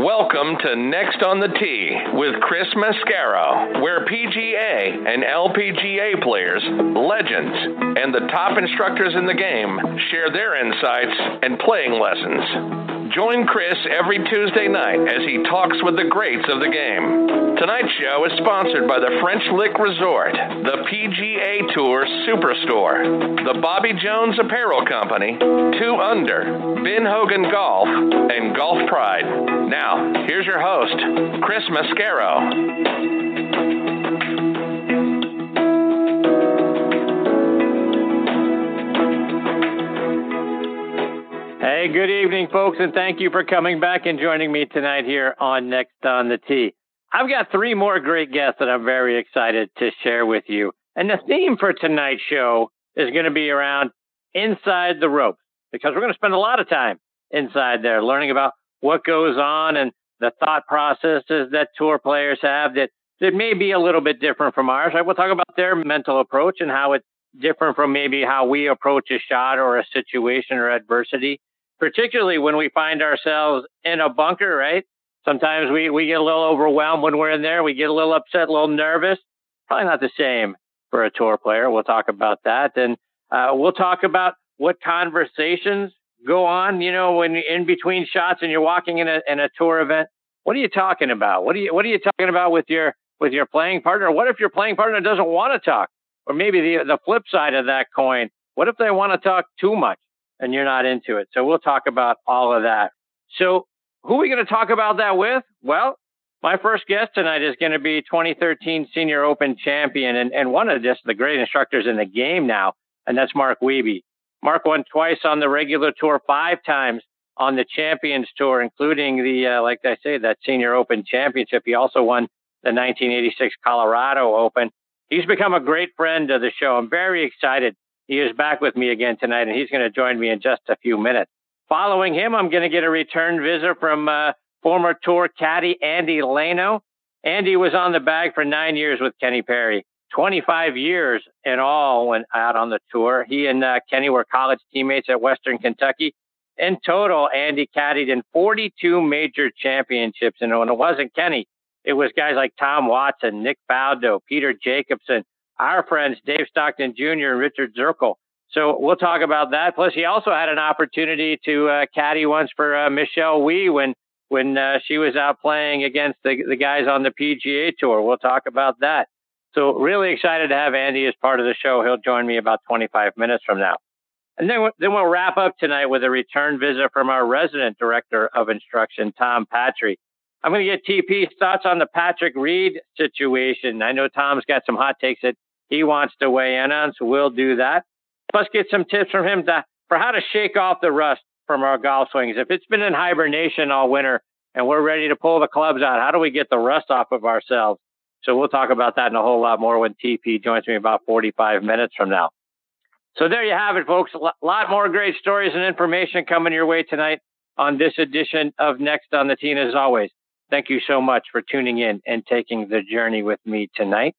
Welcome to Next on the Tee with Chris Mascaro, where PGA and LPGA players, legends, and the top instructors in the game share their insights and playing lessons. Join Chris every Tuesday night as he talks with the greats of the game. Tonight's show is sponsored by the French Lick Resort, the PGA Tour Superstore, the Bobby Jones Apparel Company, Two Under, Ben Hogan Golf, and Golf Pride. Now, here's your host, Chris Mascaro. Hey, good evening, folks, and thank you for coming back and joining me tonight here on Next on the Tee. I've got three more great guests that I'm very excited to share with you. And the theme for tonight's show is going to be around inside the ropes because we're going to spend a lot of time inside there learning about what goes on and the thought processes that tour players have that, that may be a little bit different from ours. Right? We'll talk about their mental approach and how it's different from maybe how we approach a shot or a situation or adversity particularly when we find ourselves in a bunker, right? Sometimes we, we get a little overwhelmed when we're in there. We get a little upset, a little nervous. Probably not the same for a tour player. We'll talk about that. And uh, we'll talk about what conversations go on, you know, when in between shots and you're walking in a, in a tour event. What are you talking about? What are you, what are you talking about with your, with your playing partner? What if your playing partner doesn't want to talk? Or maybe the, the flip side of that coin. What if they want to talk too much? and you're not into it. So we'll talk about all of that. So who are we going to talk about that with? Well, my first guest tonight is going to be 2013 Senior Open champion and, and one of just the great instructors in the game now, and that's Mark Wiebe. Mark won twice on the regular tour, five times on the Champions Tour, including the, uh, like I say, that Senior Open championship. He also won the 1986 Colorado Open. He's become a great friend of the show. I'm very excited he is back with me again tonight, and he's going to join me in just a few minutes. Following him, I'm going to get a return visit from uh, former tour caddy Andy Lano. Andy was on the bag for nine years with Kenny Perry, 25 years in all when out on the tour. He and uh, Kenny were college teammates at Western Kentucky. In total, Andy caddied in 42 major championships. And when it wasn't Kenny, it was guys like Tom Watson, Nick Faldo, Peter Jacobsen, our friends Dave Stockton Jr. and Richard Zokol. So we'll talk about that. Plus, he also had an opportunity to uh, caddy once for uh, Michelle Wie when when uh, she was out playing against the, the guys on the PGA Tour. We'll talk about that. So really excited to have Andy as part of the show. He'll join me about 25 minutes from now. And then, then we'll wrap up tonight with a return visit from our resident director of instruction, Tom Patri. I'm going to get TP's thoughts on the Patrick Reed situation. I know Tom's got some hot takes that he wants to weigh in on, so we'll do that. Plus, get some tips from him to, for how to shake off the rust from our golf swings. If it's been in hibernation all winter and we're ready to pull the clubs out, how do we get the rust off of ourselves? So we'll talk about that and a whole lot more when TP joins me about 45 minutes from now. So there you have it, folks. A lot more great stories and information coming your way tonight on this edition of Next on the Tee. As always, thank you so much for tuning in and taking the journey with me tonight.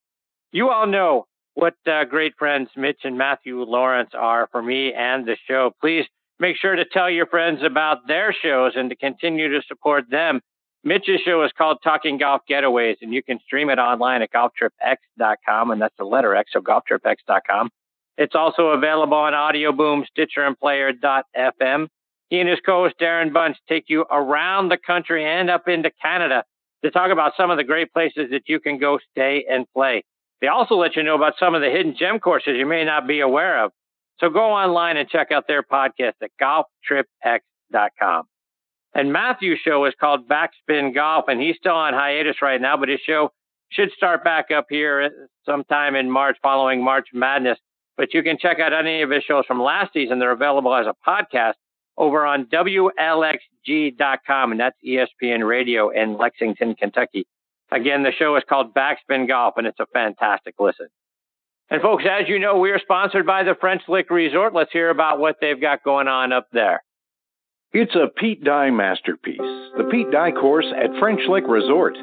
You all know what uh, great friends Mitch and Matthew Lawrence are for me and the show. Please make sure to tell your friends about their shows and to continue to support them. Mitch's show is called Talking Golf Getaways, and you can stream it online at golftripx.com, and that's the letter X, so golftripx.com. It's also available on Audio Boom, Stitcher, and Player.fm. He and his co-host Darren Bunch take you around the country and up into Canada to talk about some of the great places that you can go stay and play. They also let you know about some of the hidden gem courses you may not be aware of. So go online and check out their podcast at golftripx.com. And Matthew's show is called Backspin Golf, and he's still on hiatus right now, but his show should start back up here uh, sometime in March following March Madness. But you can check out any of his shows from last season. They're available as a podcast over on WLXG.com, and that's ESPN Radio in Lexington, Kentucky. Again, the show is called Backspin Golf, and it's a fantastic listen. And folks, as you know, we are sponsored by the French Lick Resort. Let's hear about what they've got going on up there. It's a Pete Dye masterpiece, the Pete Dye course at French Lick Resort.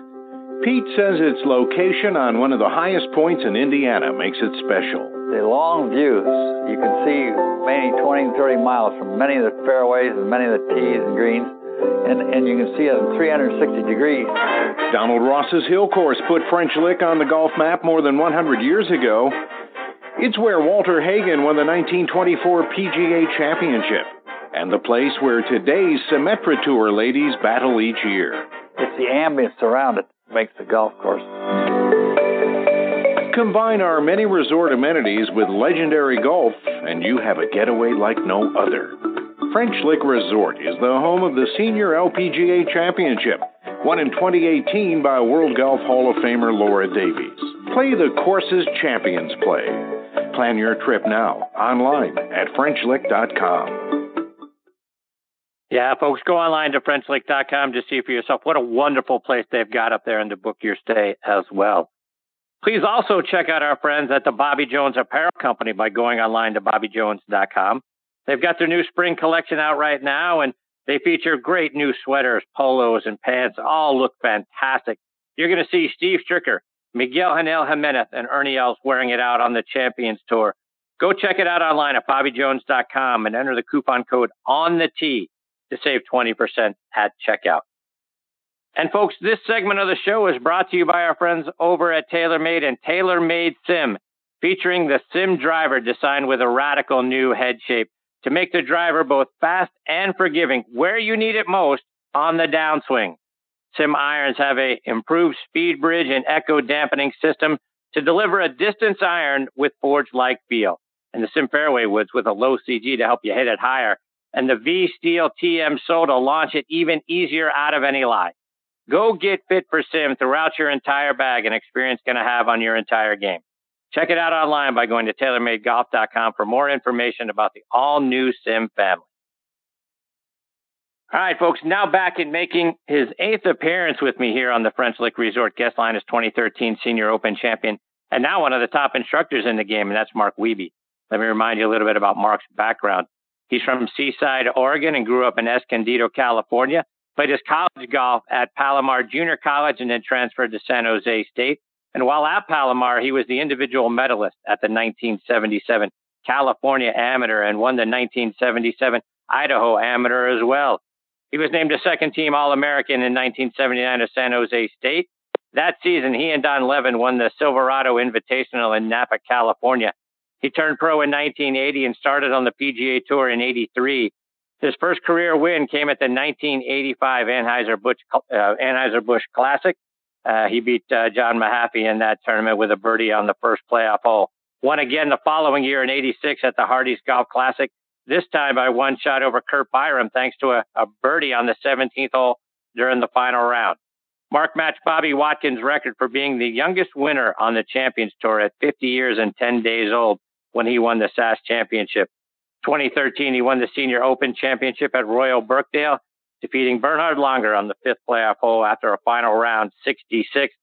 Pete says its location on one of the highest points in Indiana makes it special. The long views, you can see many 20 and 30 miles from many of the fairways and many of the tees and greens. And, and you can see it 360 degrees. Donald Ross's Hill Course put French Lick on the golf map more than 100 years ago. It's where Walter Hagen won the 1924 PGA Championship, and the place where today's Symetra Tour ladies battle each year. It's the ambience around it that makes the golf course. Combine our many resort amenities with legendary golf, and you have a getaway like no other. French Lick Resort is the home of the Senior LPGA Championship, won in 2018 by World Golf Hall of Famer Laura Davies. Play the courses champions play. Plan your trip now online at FrenchLick.com. Yeah, folks, go online to FrenchLick.com to see for yourself what a wonderful place they've got up there and to book your stay as well. Please also check out our friends at the Bobby Jones Apparel Company by going online to bobbyjones.com. They've got their new spring collection out right now, and they feature great new sweaters, polos, and pants. All look fantastic. You're going to see Steve Stricker, Miguel Angel Jimenez, and Ernie Els wearing it out on the Champions Tour. Go check it out online at bobbyjones.com and enter the coupon code on the T to save 20% at checkout. And folks, this segment of the show is brought to you by our friends over at TaylorMade and TaylorMade Sim, featuring the Sim driver designed with a radical new head shape to make the driver both fast and forgiving where you need it most on the downswing. Sim irons have a improved speed bridge and echo dampening system to deliver a distance iron with forge-like feel. And the Sim fairway woods with a low CG to help you hit it higher. And the V Steel TM sole to launch it even easier out of any lie. Go get fit for sim throughout your entire bag and experience going to have on your entire game. Check it out online by going to TaylorMadeGolf.com for more information about the all new sim family. All right, folks, now back in making his eighth appearance with me here on the French Lick Resort guest line is 2013 Senior Open champion and now one of the top instructors in the game, and that's Mark Wiebe. Let me remind you a little bit about Mark's background. He's from Seaside, Oregon, and grew up in Escondido, California. Played his college golf at Palomar Junior College and then transferred to San Jose State. And while at Palomar, he was the individual medalist at the 1977 California Amateur and won the 1977 Idaho Amateur as well. He was named a second team All American in 1979 at San Jose State. That season, he and Don Levin won the Silverado Invitational in Napa, California. He turned pro in 1980 and started on the PGA Tour in 83. His first career win came at the 1985 Anheuser-Busch, uh, Anheuser-Busch Classic. Uh, he beat uh, John Mahaffey in that tournament with a birdie on the first playoff hole. Won again the following year in 86 at the Hardee's Golf Classic. This time by one shot over Curt Byrum thanks to a, a birdie on the 17th hole during the final round. Mark matched Bobby Wadkins' record for being the youngest winner on the Champions Tour at 50 years and 10 days old when he won the SAS Championship. 2013, he won the Senior Open Championship at Royal Birkdale, defeating Bernhard Langer on the fifth playoff hole after a final round 66.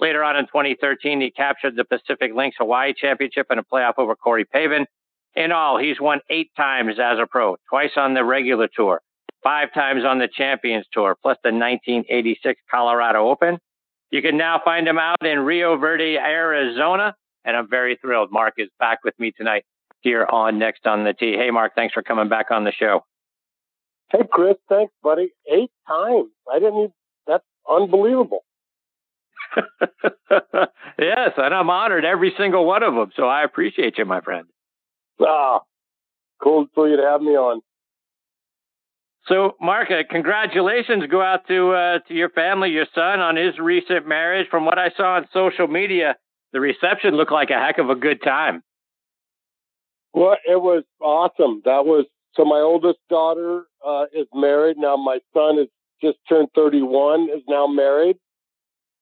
Later on in 2013, he captured the Pacific Links Hawaii Championship in a playoff over Corey Pavin. In all, he's won eight times as a pro, twice on the regular tour, five times on the Champions Tour, plus the 1986 Colorado Open. You can now find him out in Rio Verde, Arizona. And I'm very thrilled. Mark is back with me tonight here on Next on the Tee. Hey, Mark, thanks for coming back on the show. Hey, Chris, thanks, buddy. Eight times. I didn't even, that's unbelievable. yes, and I'm honored every single one of them. So I appreciate you, my friend. Ah, cool for you to have me on. So, Mark, uh, congratulations go out to uh, to your family, your son, on his recent marriage. From what I saw on social media, the reception looked like a heck of a good time. Well, it was awesome. That was so. My oldest daughter uh, is married now. My son is just turned 31, is now married,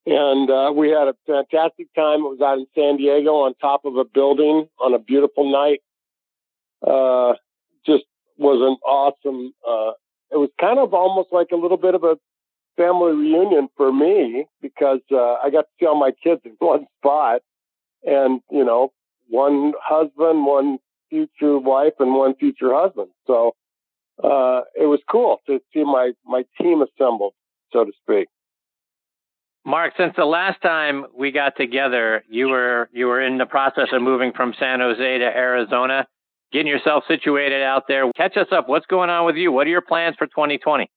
and uh, we had a fantastic time. It was out in San Diego on top of a building on a beautiful night. Uh, just was an awesome. Uh, it was kind of almost like a little bit of a family reunion for me because uh, I got to see all my kids in one spot, and you know, one husband, one future wife and one future husband. So uh, it was cool to see my my team assembled, so to speak. Mark, since the last time we got together, you were you were in the process of moving from San Jose to Arizona, getting yourself situated out there. Catch us up. What's going on with you? What are your plans for 2020?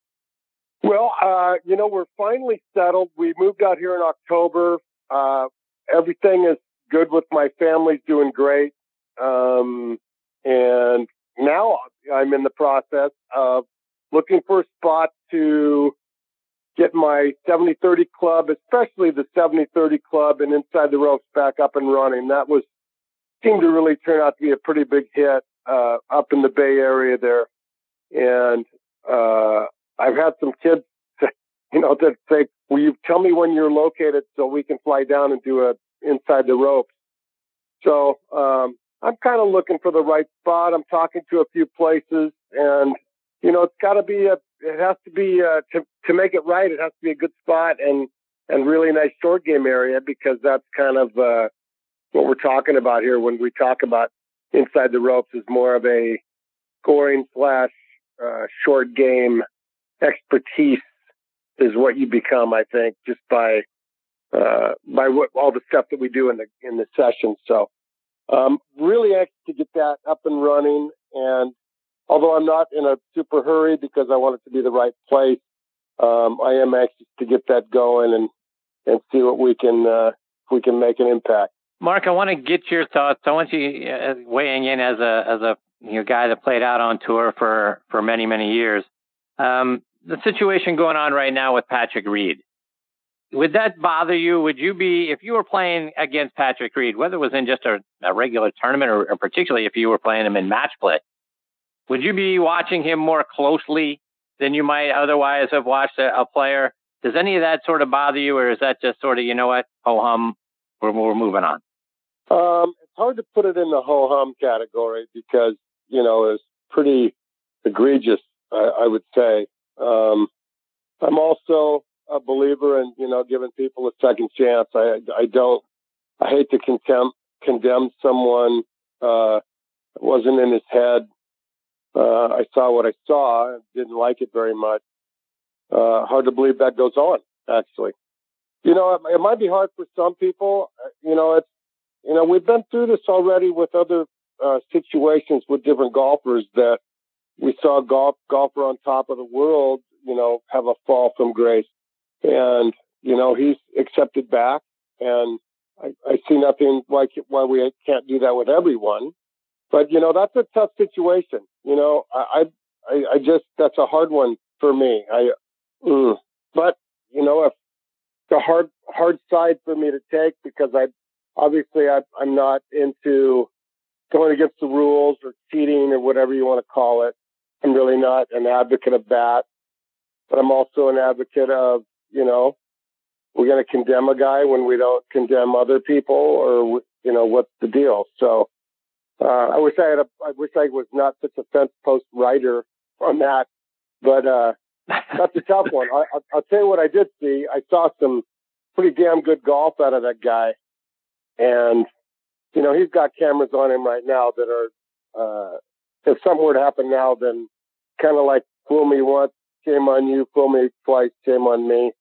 Well, uh, you know, we're finally settled. We moved out here in October. Uh, everything is good with my family's doing great. Um, and now I'm in the process of looking for a spot to get my 70-30 club, especially the 70-30 club and inside the ropes back up and running. That was seemed to really turn out to be a pretty big hit uh, up in the Bay Area there. And uh, I've had some kids, you know, that say, "Will you tell me when you're located so we can fly down and do a inside the ropes?" So um, I'm kind of looking for the right spot. I'm talking to a few places, and you know, it's got to be a. It has to be uh, to to make it right. It has to be a good spot and and really nice short game area because that's kind of uh, what we're talking about here when we talk about inside the ropes is more of a scoring slash uh, short game expertise is what you become, I think, just by uh, by what all the stuff that we do in the in the session. So, um, really anxious to get that up and running. And although I'm not in a super hurry because I want it to be the right place, um, I am anxious to get that going and and see what we can uh, we can make an impact. Mark, I want to get your thoughts. I want you uh, weighing in as a as a you know, guy that played out on tour for for many many years. Um, the situation going on right now with Patrick Reed. Would that bother you? Would you be if you were playing against Patrick Reed, whether it was in just a, a regular tournament or, or particularly if you were playing him in match play? Would you be watching him more closely than you might otherwise have watched a, a player? Does any of that sort of bother you, or is that just sort of you know what, ho hum, we're, we're moving on? Um, it's hard to put it in the ho hum category because you know it's pretty egregious. I, I would say. Um, I'm also a believer in you know giving people a second chance. I I don't. I hate to condemn condemn someone. Uh, it wasn't in his head. Uh, I saw what I saw. Didn't like it very much. Uh, hard to believe that goes on. Actually, you know, it, it might be hard for some people. Uh, you know, it's you know, we've been through this already with other uh, situations with different golfers that we saw a golf golfer on top of the world, you know, have a fall from grace, and you know he's accepted back, and I, I see nothing like why we can't do that with everyone, but you know that's a tough situation. You know, I I, I just that's a hard one for me. I, mm, but you know, if the hard hard side for me to take because I obviously I, I'm not into going against the rules or cheating or whatever you want to call it. I'm really not an advocate of that, but I'm also an advocate of, you know, we're going to condemn a guy when we don't condemn other people or, you know, what's the deal? So, uh, I wish I had a, I wish I was not such a fence post writer on that, but, uh, that's a tough one. I, I'll tell you what I did see. I saw some pretty damn good golf out of that guy. And, you know, he's got cameras on him right now that are, uh, if something were to happen now, then kind of like fool me once, shame on you, fool me twice, shame on me.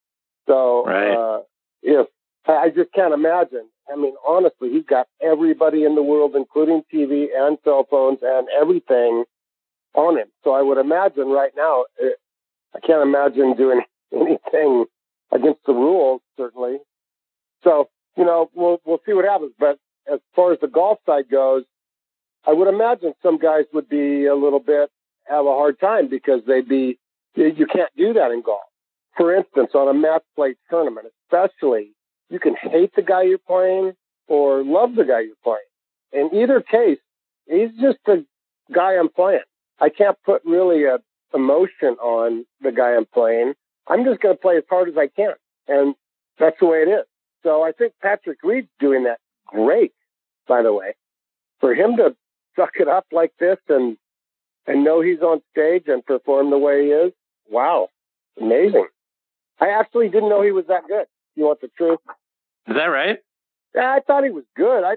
So, right. uh, if I just can't imagine. I mean, honestly, he's got everybody in the world, including TV and cell phones and everything on him. So I would imagine right now, it, I can't imagine doing anything against the rules, certainly. So you know, we'll we'll see what happens. But as far as the golf side goes, I would imagine some guys would be a little bit have a hard time because they'd be you can't do that in golf. For instance, on a match play tournament, especially, you can hate the guy you're playing or love the guy you're playing. In either case, he's just a guy I'm playing. I can't put really a emotion on the guy I'm playing. I'm just going to play as hard as I can. And that's the way it is. So I think Patrick Reed's doing that great, by the way. For him to suck it up like this and and know he's on stage and perform the way he is, wow, amazing. I actually didn't know he was that good. You want the truth? Is that right? Yeah, I thought he was good. I,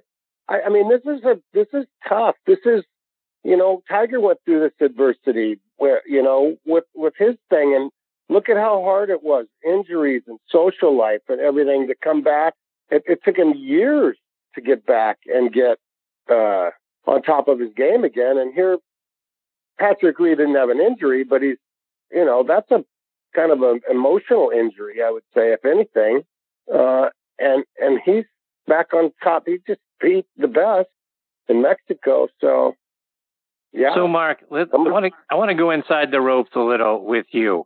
I, I mean, this is a this is tough. This is, you know, Tiger went through this adversity where you know with with his thing, and Look at how hard it was, injuries and social life and everything to come back. It, it took him years to get back and get uh, on top of his game again. And here, Patrick Reed didn't have an injury, but he's, you know, that's a kind of an emotional injury, I would say, if anything. Uh, and and he's back on top. He just beat the best in Mexico. So, yeah. So, Mark, let, I want to I want to go inside the ropes a little with you.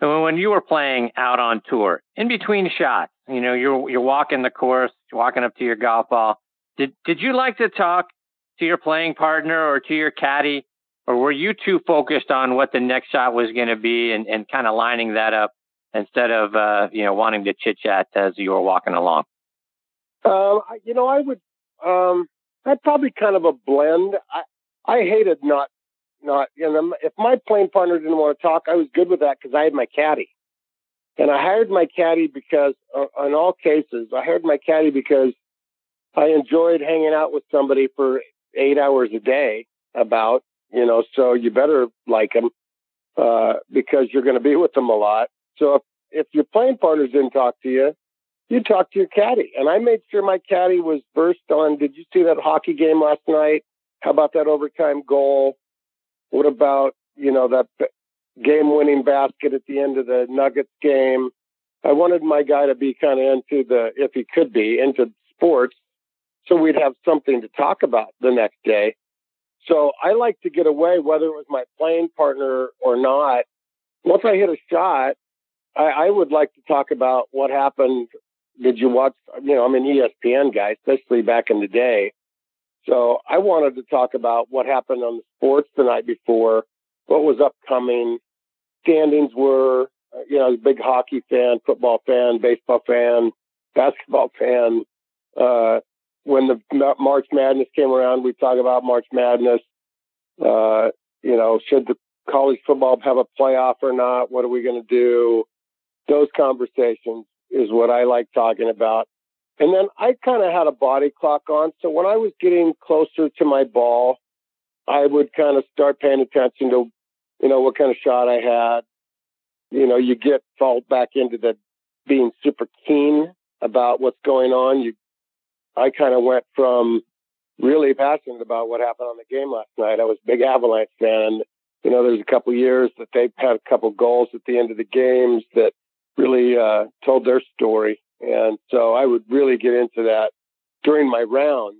So, when you were playing out on tour, in between shots, you know, you're you're walking the course, you're walking up to your golf ball. Did did you like to talk to your playing partner or to your caddy, or were you too focused on what the next shot was going to be and, and kind of lining that up instead of uh, you know wanting to chit chat as you were walking along? Um, you know, I would. Um, I'd probably kind of a blend. I I hated not not. You know, if my plane partner didn't want to talk, I was good with that because I had my caddy, and I hired my caddy because, uh, in all cases, I hired my caddy because I enjoyed hanging out with somebody for eight hours a day. About you know, so you better like them uh, because you're going to be with them a lot. So if if your playing partners didn't talk to you, you talk to your caddy. And I made sure my caddy was versed on. Did you see that hockey game last night? How about that overtime goal? What about you know that game-winning basket at the end of the Nuggets game? I wanted my guy to be kind of into the, if he could be, into sports, so we'd have something to talk about the next day. So I like to get away, whether it was my playing partner or not. Once I hit a shot, I, I would like to talk about what happened. Did you watch? You know, I'm an ESPN guy, especially back in the day. So I wanted to talk about what happened on the sports the night before, what was upcoming, standings were. You know, I was a big hockey fan, football fan, baseball fan, basketball fan. Uh, when the March Madness came around, we talk about March Madness. Uh, you know, should the college football have a playoff or not? What are we going to do? Those conversations is what I like talking about. And then I kind of had a body clock on. So when I was getting closer to my ball, I would kind of start paying attention to, you know, what kind of shot I had. You know, you get fall back into the being super keen about what's going on. You I kind of went from really passionate about what happened on the game last night. I was a big Avalanche fan. And, you know, there's a couple years that they had a couple goals at the end of the games that really uh, told their story. And so I would really get into that during my round.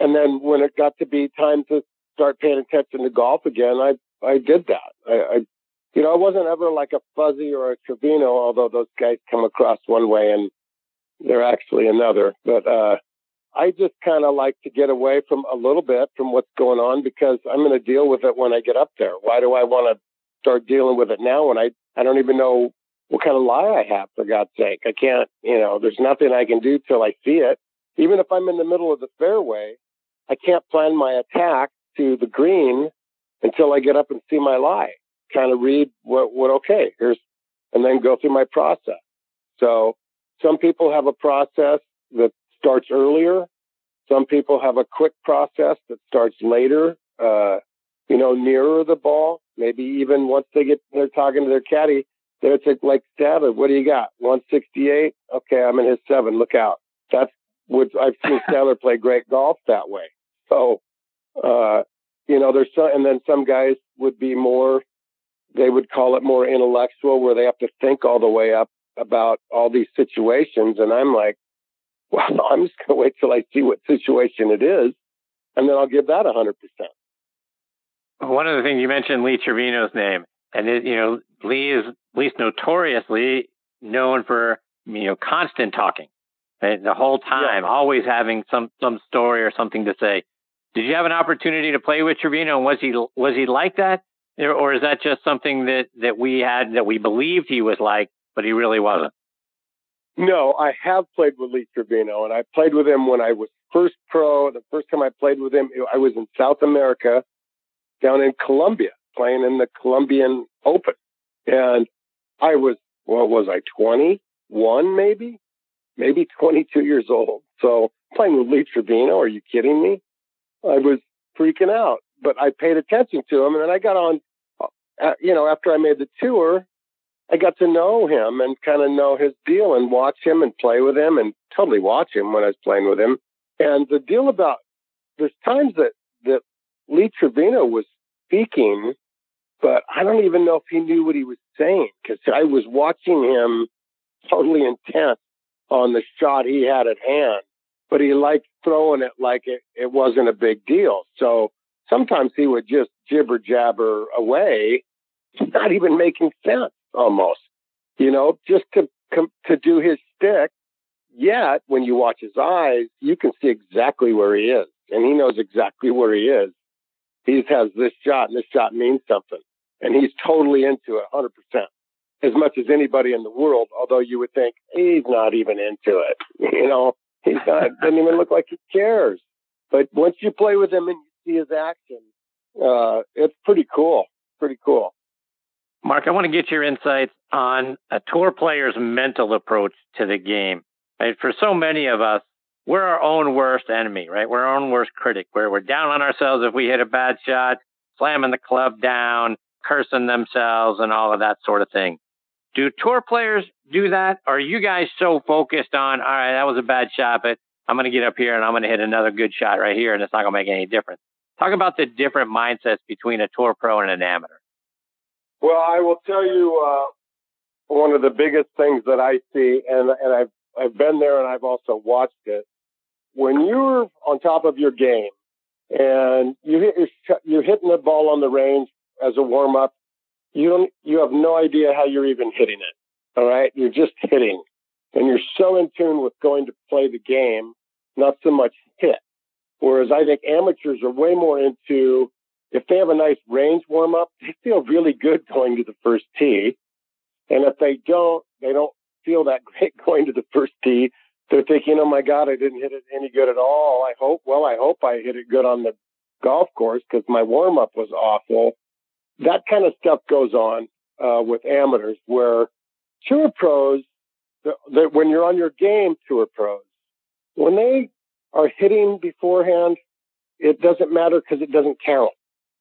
And then when it got to be time to start paying attention to golf again, I I did that. I, I you know, I wasn't ever like a fuzzy or a Trevino, although those guys come across one way and they're actually another. But uh, I just kind of like to get away from a little bit from what's going on because I'm going to deal with it when I get up there. Why do I want to start dealing with it now when I I don't even know what kind of lie I have? For God's sake, I can't. You know, there's nothing I can do till I see it. Even if I'm in the middle of the fairway, I can't plan my attack to the green until I get up and see my lie. Kind of read what what okay here's, and then go through my process. So some people have a process that starts earlier. Some people have a quick process that starts later, uh, you know, nearer the ball. Maybe even once they get, they're talking to their caddy, they're like, Stadler, what do you got? 168? Okay, I'm in his seven. Look out. That's what I've seen Stadler play great golf that way. So, uh, you know, there's some, and then some guys would be more, they would call it more intellectual where they have to think all the way up about all these situations. And I'm like, well, I'm just going to wait till I see what situation it is. And then I'll give that 100%. One of the things you mentioned Lee Trevino's name, and it, you know Lee is at least notoriously known for you know constant talking, right? the whole time, yeah. always having some some story or something to say. Did you have an opportunity to play with Trevino? And was he was he like that, or is that just something that that we had that we believed he was like, but he really wasn't. No, I have played with Lee Trevino, and I played with him when I was first pro. The first time I played with him, I was in South America, down in Colombia, playing in the Colombian Open, and I was what was I, twenty one, maybe, maybe twenty two years old. So playing with Lee Trevino, are you kidding me? I was freaking out, but I paid attention to him, and then I got on. Uh, you know, after I made the tour, I got to know him and kind of know his deal and watch him and play with him and totally watch him when I was playing with him. And the deal about there's times that that Lee Trevino was speaking but I don't even know if he knew what he was saying because I was watching him totally intent on the shot he had at hand, but he liked throwing it like it, it wasn't a big deal. So sometimes he would just jibber jabber away, not even making sense almost, you know, just to, to do his stick. Yet when you watch his eyes, you can see exactly where he is and he knows exactly where he is. He has this shot and this shot means something and he's totally into it 100% as much as anybody in the world, although you would think he's not even into it. You know, he's not, doesn't even look like he cares. But once you play with him and you see his action, uh, it's pretty cool. Pretty cool. Mark, I want to get your insights on a tour player's mental approach to the game. Right? For so many of us, we're our own worst enemy, right? We're our own worst critic, where we're down on ourselves if we hit a bad shot, slamming the club down, cursing themselves, and all of that sort of thing. Do tour players do that? Are you guys so focused on, all right, that was a bad shot, but I'm going to get up here and I'm going to hit another good shot right here, and it's not going to make any difference? Talk about the different mindsets between a tour pro and an amateur. Well, I will tell you uh, one of the biggest things that I see, and and I've I've been there and I've also watched it. When you're on top of your game and you hit your, you're hitting the ball on the range as a warm up, you don't, you have no idea how you're even hitting it. All right. You're just hitting and you're so in tune with going to play the game, not so much hit. Whereas I think amateurs are way more into, if they have a nice range warm up, they feel really good going to the first tee. And if they don't, they don't feel that great going to the first tee. They're thinking, oh my God, I didn't hit it any good at all. I hope, well, I hope I hit it good on the golf course because my warm up was awful that kind of stuff goes on uh, with amateurs where tour pros, the, the, when you're on your game, tour pros, when they are hitting beforehand, it doesn't matter because it doesn't count.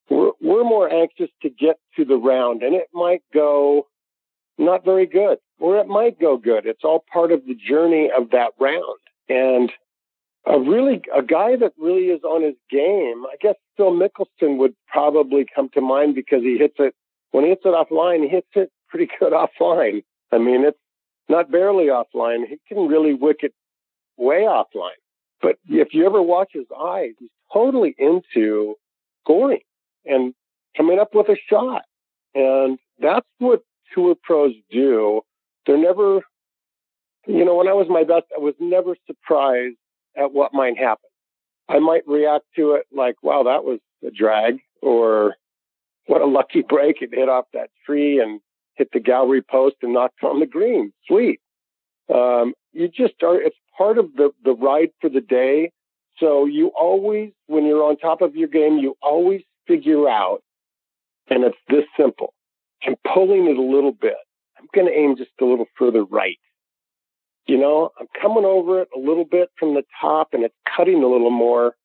We're, we're more anxious to get to the round and it might go not very good or it might go good. It's all part of the journey of that round. And a really a guy that really is on his game. I guess Phil Mickelson would probably come to mind because he hits it when he hits it offline. He hits it pretty good offline. I mean, it's not barely offline. He can really wick it way offline. But if you ever watch his eyes, he's totally into scoring and coming up with a shot. And that's what tour pros do. They're never, you know, when I was my best, I was never surprised at what might happen. I might react to it like, wow, that was a drag, or what a lucky break. It hit off that tree and hit the gallery post and knocked on the green. Sweet. Um, you just are, it's part of the, the ride for the day. So you always, when you're on top of your game, you always figure out, and it's this simple. I'm pulling it a little bit. I'm going to aim just a little further right you know, I'm coming over it a little bit from the top and it's cutting a little more.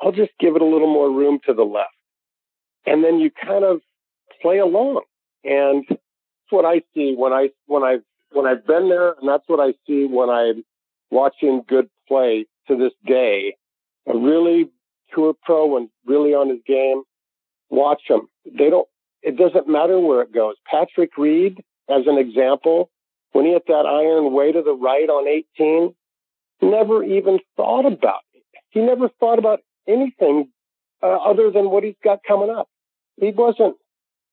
I'll just give it a little more room to the left. And then you kind of play along. And that's what I see when I, when I, when I've been there. And that's what I see when I'm watching good play to this day. A really tour pro and really on his game. Watch them. They don't, it doesn't matter where it goes. Patrick Reed, as an example, when he hit that iron way to the right on 18, never even thought about it. He never thought about anything uh, other than what he's got coming up. He wasn't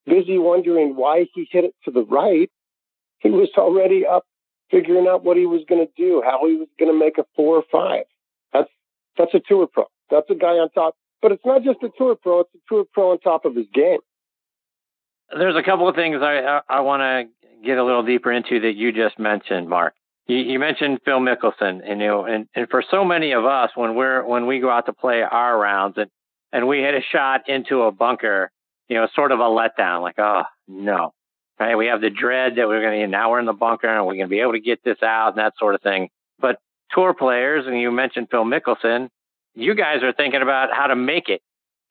busy wondering why he hit it to the right. He was already up figuring out what he was going to do, how he was going to make a four or five. That's that's a tour pro. That's a guy on top. But it's not just a tour pro; it's a tour pro on top of his game. There's a couple of things I I, I want to get a little deeper into that you just mentioned, Mark. You, you mentioned Phil Mickelson, and you know, and, and for so many of us, when we're when we go out to play our rounds and and we hit a shot into a bunker, you know, sort of a letdown, like, oh no, right? We have the dread that we're going to now we're in the bunker and we're going to be able to get this out and that sort of thing. But tour players, and you mentioned Phil Mickelson, you guys are thinking about how to make it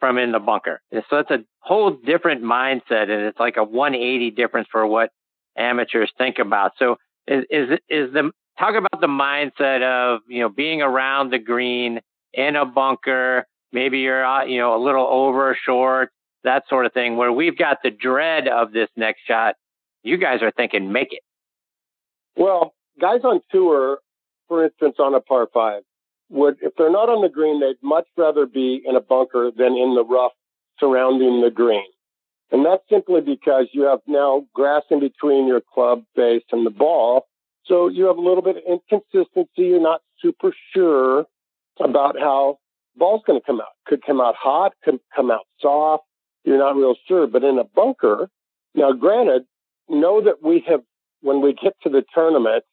from in the bunker. So it's a whole different mindset, and it's like a 180 difference for what amateurs think about. So is is is the talk about the mindset of you know being around the green in a bunker. Maybe you're uh, you know a little over short. that sort of thing, where we've got the dread of this next shot. You guys are thinking, make it. Well, guys on tour, for instance, on a par five, would, if they're not on the green, they'd much rather be in a bunker than in the rough surrounding the green. And that's simply because you have now grass in between your club face and the ball. So you have a little bit of inconsistency. You're not super sure about how ball's going to come out. Could come out hot, could come out soft. You're not real sure. But in a bunker, now granted, know that we have, when we get to the tournament,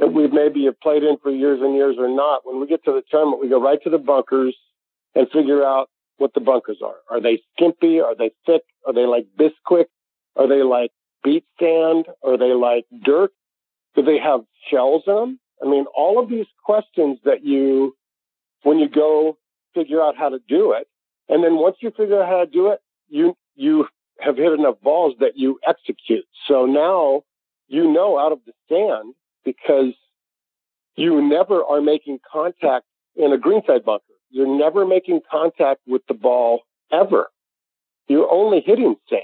that we maybe have played in for years and years or not, when we get to the tournament, we go right to the bunkers and figure out what the bunkers are. Are they skimpy? Are they thick? Are they like Bisquick? Are they like beach sand? Are they like dirt? Do they have shells in them? I mean, all of these questions that you, when you go figure out how to do it, and then once you figure out how to do it, you you have hit enough balls that you execute. So now you know out of the stand because you never are making contact in a greenside bunker. You're never making contact with the ball ever. You're only hitting sand.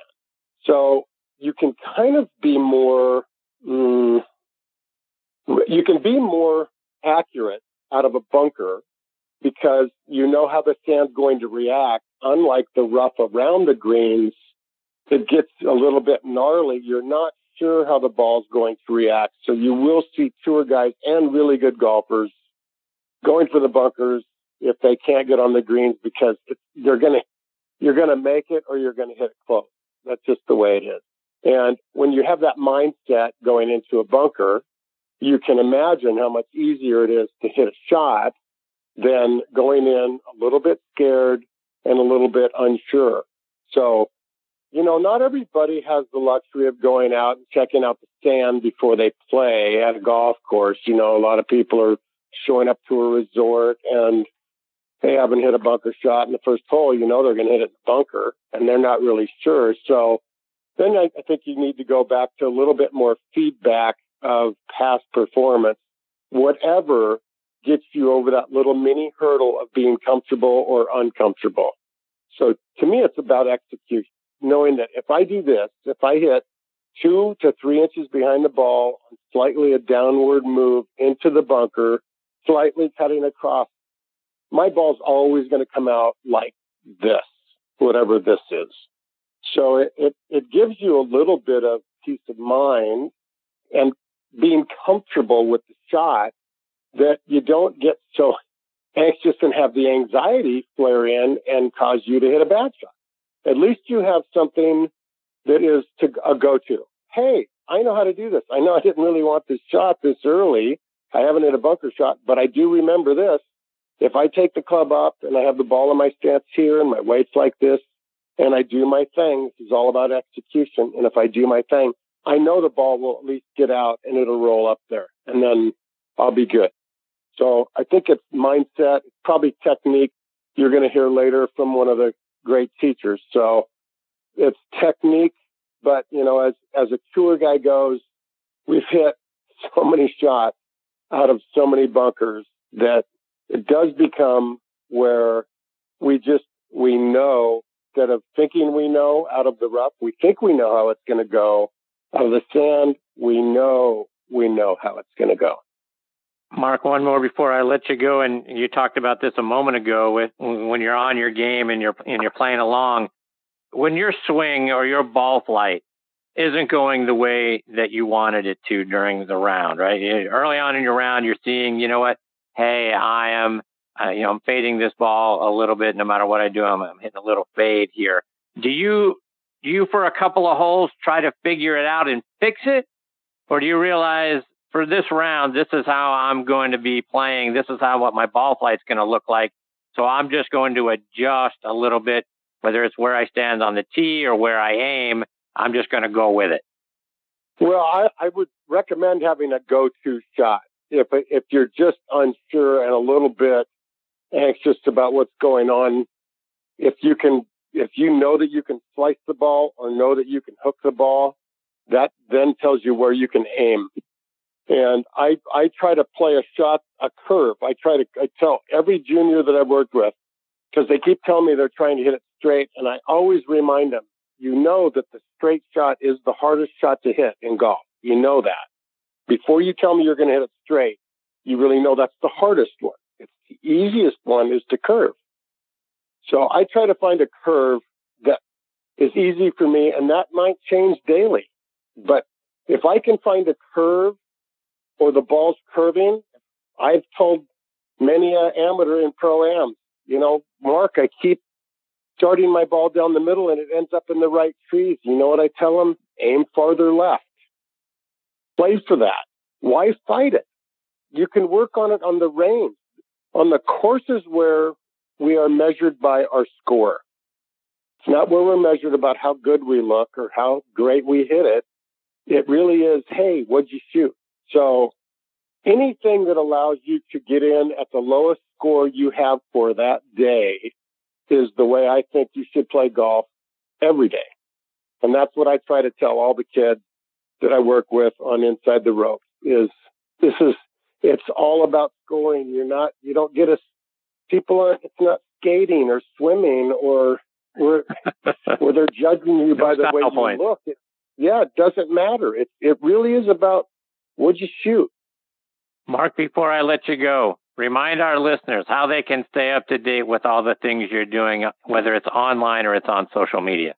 So you can kind of be more, mm, you can be more accurate out of a bunker because you know how the sand's going to react, unlike the rough around the greens It gets a little bit gnarly. You're not sure how the ball's going to react. So you will see tour guys and really good golfers going for the bunkers if they can't get on the greens because they're going to, you're going to make it or you're going to hit it close. That's just the way it is. And when you have that mindset going into a bunker, you can imagine how much easier it is to hit a shot than going in a little bit scared and a little bit unsure. So you know, not everybody has the luxury of going out and checking out the stand before they play at a golf course. You know, a lot of people are showing up to a resort and they haven't hit a bunker shot in the first hole. You know, they're going to hit it in the bunker and they're not really sure. So then I, I think you need to go back to a little bit more feedback of past performance, whatever gets you over that little mini hurdle of being comfortable or uncomfortable. So to me, it's about execution knowing that if I do this, if I hit two to three inches behind the ball, slightly a downward move into the bunker, slightly cutting across, my ball's always going to come out like this, whatever this is. So it, it, it gives you a little bit of peace of mind and being comfortable with the shot that you don't get so anxious and have the anxiety flare in and cause you to hit a bad shot at least you have something that is to a go-to. Hey, I know how to do this. I know I didn't really want this shot this early. I haven't hit a bunker shot, but I do remember this. If I take the club up and I have the ball in my stance here and my weight's like this and I do my thing, this is all about execution. And if I do my thing, I know the ball will at least get out and it'll roll up there and then I'll be good. So I think it's mindset, probably technique. You're going to hear later from one of the great teachers. So it's technique, but you know, as as a tour guy goes, we've hit so many shots out of so many bunkers that it does become where we just we know instead of thinking we know out of the rough, we think we know how it's going to go. Out of the sand, we know we know how it's going to go. Mark, one more before I let you go. And you talked about this a moment ago with when you're on your game and you're and you're playing along. When your swing or your ball flight isn't going the way that you wanted it to during the round, right? Early on in your round, you're seeing, you know what? Hey, I am, uh, you know, I'm fading this ball a little bit. No matter what I do, I'm, I'm hitting a little fade here. Do you, do you for a couple of holes try to figure it out and fix it, or do you realize for this round, this is how I'm going to be playing. This is how what my ball flight's going to look like. So I'm just going to adjust a little bit, whether it's where I stand on the tee or where I aim. I'm just going to go with it. Well, I, I would recommend having a go-to shot if if you're just unsure and a little bit anxious about what's going on. If you can, if you know that you can slice the ball or know that you can hook the ball, that then tells you where you can aim. And I, I try to play a shot, a curve. I try to, I tell every junior that I've worked with, because they keep telling me they're trying to hit it straight. And I always remind them, you know that the straight shot is the hardest shot to hit in golf. You know that. Before you tell me you're going to hit it straight, you really know that's the hardest one. It's the easiest one is to curve. So I try to find a curve that is easy for me and that might change daily. But if I can find a curve or the ball's curving, I've told many a amateur and pro am, you know, Mark, I keep starting my ball down the middle and it ends up in the right trees. You know what I tell them? Aim farther left. Play for that. Why fight it? You can work on it on the range, on the courses where we are measured by our score. It's not where we're measured about how good we look or how great we hit it. It really is, hey, what'd you shoot? So anything that allows you to get in at the lowest score you have for that day is the way I think you should play golf every day. And that's what I try to tell all the kids that I work with on Inside the Ropes is this is, it's all about scoring. You're not, you don't get a, people aren't, it's not skating or swimming or where, where they're judging you by the way you point. look. It, yeah, it doesn't matter. It, it really is about what'd you shoot? Mark, before I let you go, remind our listeners how they can stay up to date with all the things you're doing, whether it's online or it's on social media.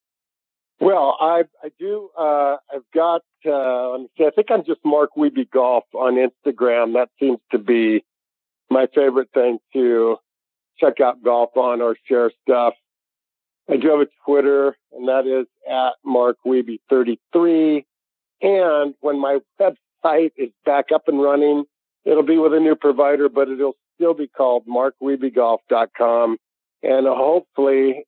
Well, I I do. Uh, I've got. Uh, let me see. I think I'm just Mark Wiebe Golf on Instagram. That seems to be my favorite thing to check out golf on or share stuff. I do have a Twitter, and that is at Mark Wiebe 33. And when my website is back up and running, it'll be with a new provider, but it'll still be called markwiebegolf.com. And hopefully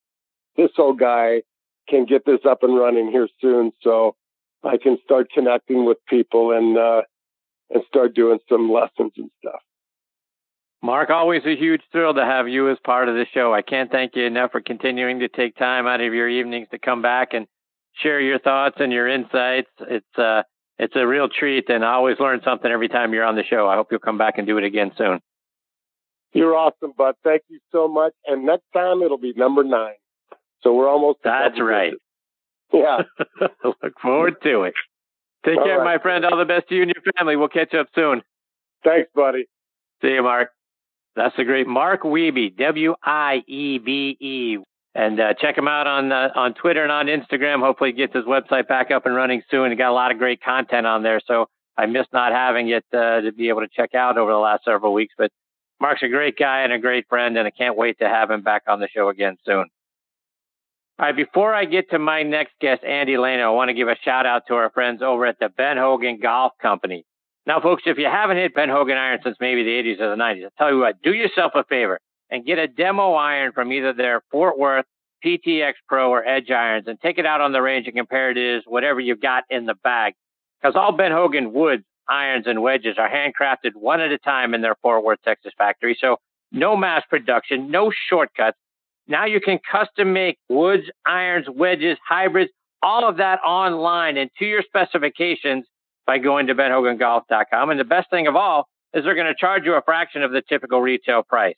this old guy can get this up and running here soon so I can start connecting with people and, uh, and start doing some lessons and stuff. Mark, always a huge thrill to have you as part of the show. I can't thank you enough for continuing to take time out of your evenings to come back and share your thoughts and your insights. It's uh, it's a real treat, and I always learn something every time you're on the show. I hope you'll come back and do it again soon. You're awesome, bud. Thank you so much. And next time it'll be number nine. So we're almost. That's right. Yeah. Look forward to it. Take All care, right. my friend. All the best to you and your family. We'll catch up soon. Thanks, buddy. See you, Mark. That's the great Mark Wiebe, W I E B E. And uh, check him out on uh, on Twitter and on Instagram. Hopefully, gets his website back up and running soon. He got a lot of great content on there, so I missed not having it uh, to be able to check out over the last several weeks. But Mark's a great guy and a great friend, and I can't wait to have him back on the show again soon. All right, before I get to my next guest, Andy Lano, I want to give a shout out to our friends over at the Ben Hogan Golf Company. Now, folks, if you haven't hit Ben Hogan iron since maybe the 80s or the 90s, I'll tell you what, do yourself a favor and get a demo iron from either their Fort Worth PTX Pro or Edge irons and take it out on the range and compare it to whatever you've got in the bag. Because all Ben Hogan woods, irons, and wedges are handcrafted one at a time in their Fort Worth, Texas factory. So no mass production, no shortcuts. Now you can custom make woods, irons, wedges, hybrids, all of that online and to your specifications by going to benhogangolf.com. And the best thing of all is they're going to charge you a fraction of the typical retail price.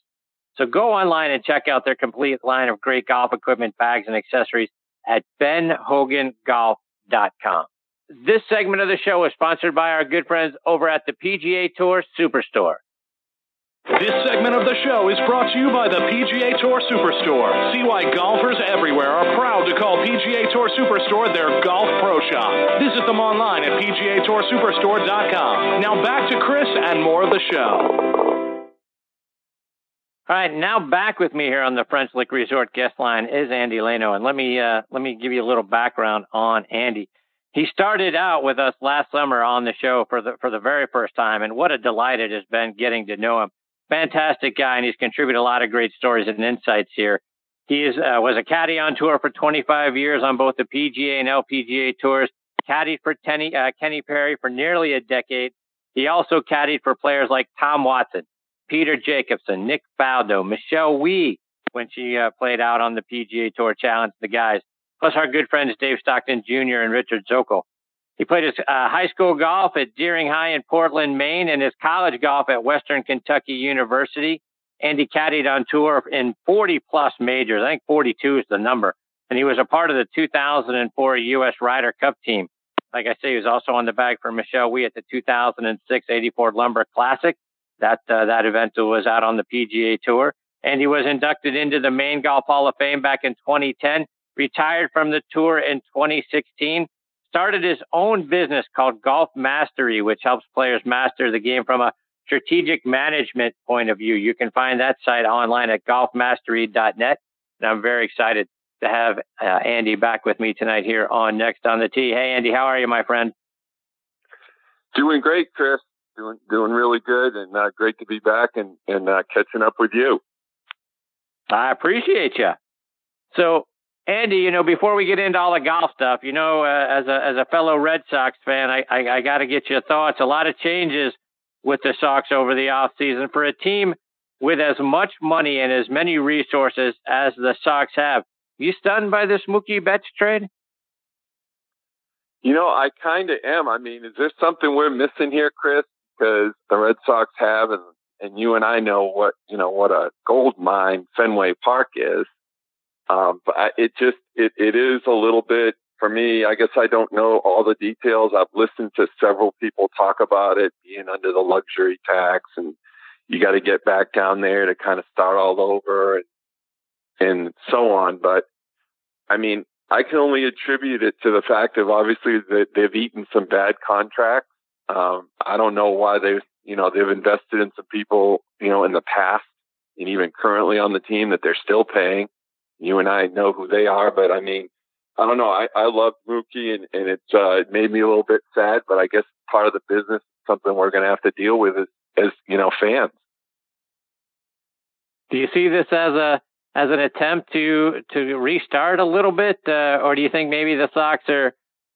So go online and check out their complete line of great golf equipment, bags, and accessories at benhogangolf.com. This segment of the show is sponsored by our good friends over at the PGA Tour Superstore. This segment of the show is brought to you by the PGA Tour Superstore. See why golfers everywhere are proud to call PGA Tour Superstore their golf pro shop. Visit them online at PGATourSuperstore.com. Now back to Chris and more of the show. All right, now back with me here on the French Lick Resort guest line is Andy Lano, and let me uh, let me give you a little background on Andy. He started out with us last summer on the show for the for the very first time, and what a delight it has been getting to know him fantastic guy, and he's contributed a lot of great stories and insights here. He is uh, was a caddy on tour for 25 years on both the PGA and LPGA tours. Caddied for uh, Kenny Perry for nearly a decade. He also caddied for players like Tom Watson, Peter Jacobsen, Nick Faldo, Michelle Wie when she uh, played out on the PGA Tour Challenge, the guys, plus our good friends Dave Stockton Jr. and Richard Zokol. He played his uh, high school golf at Deering High in Portland, Maine, and his college golf at Western Kentucky University. Andy caddied on tour in 40 plus majors. I think 42 is the number. And he was a part of the 2004 U.S. Ryder Cup team. Like I say, he was also on the bag for Michelle Wie at the 2006 84 Lumber Classic. That uh, that event was out on the PGA Tour, and he was inducted into the Maine Golf Hall of Fame back in 2010. Retired from the tour in 2016. Started his own business called Golf Mastery, which helps players master the game from a strategic management point of view. You can find that site online at golfmastery.net. And I'm very excited to have uh, Andy back with me tonight here on Next on the Tee. Hey, Andy, how are you, my friend? Doing great, Chris. Doing doing really good, and uh, great to be back and and uh, catching up with you. I appreciate you. So, Andy, you know, before we get into all the golf stuff, you know, uh, as a as a fellow Red Sox fan, I I, I got to get your thoughts. A lot of changes with the Sox over the off season for a team with as much money and as many resources as the Sox have. You stunned by this Mookie Betts trade? You know, I kind of am. I mean, is there something we're missing here, Chris? Because the Red Sox have, and and you and I know what you know what a gold mine Fenway Park is. Um, but it just it it is a little bit for me. I guess I don't know all the details. I've listened to several people talk about it being under the luxury tax, and you got to get back down there to kind of start all over, and and so on. But I mean, I can only attribute it to the fact of obviously that they've eaten some bad contracts. Um, I don't know why they, you know, they've invested in some people, you know, in the past and even currently on the team that they're still paying. You and I know who they are, but I mean, I don't know. I, I love Mookie and, and it's, uh, it made me a little bit sad, but I guess part of the business, something we're going to have to deal with as, as, you know, fans. Do you see this as a as an attempt to to restart a little bit, uh, or do you think maybe the Sox are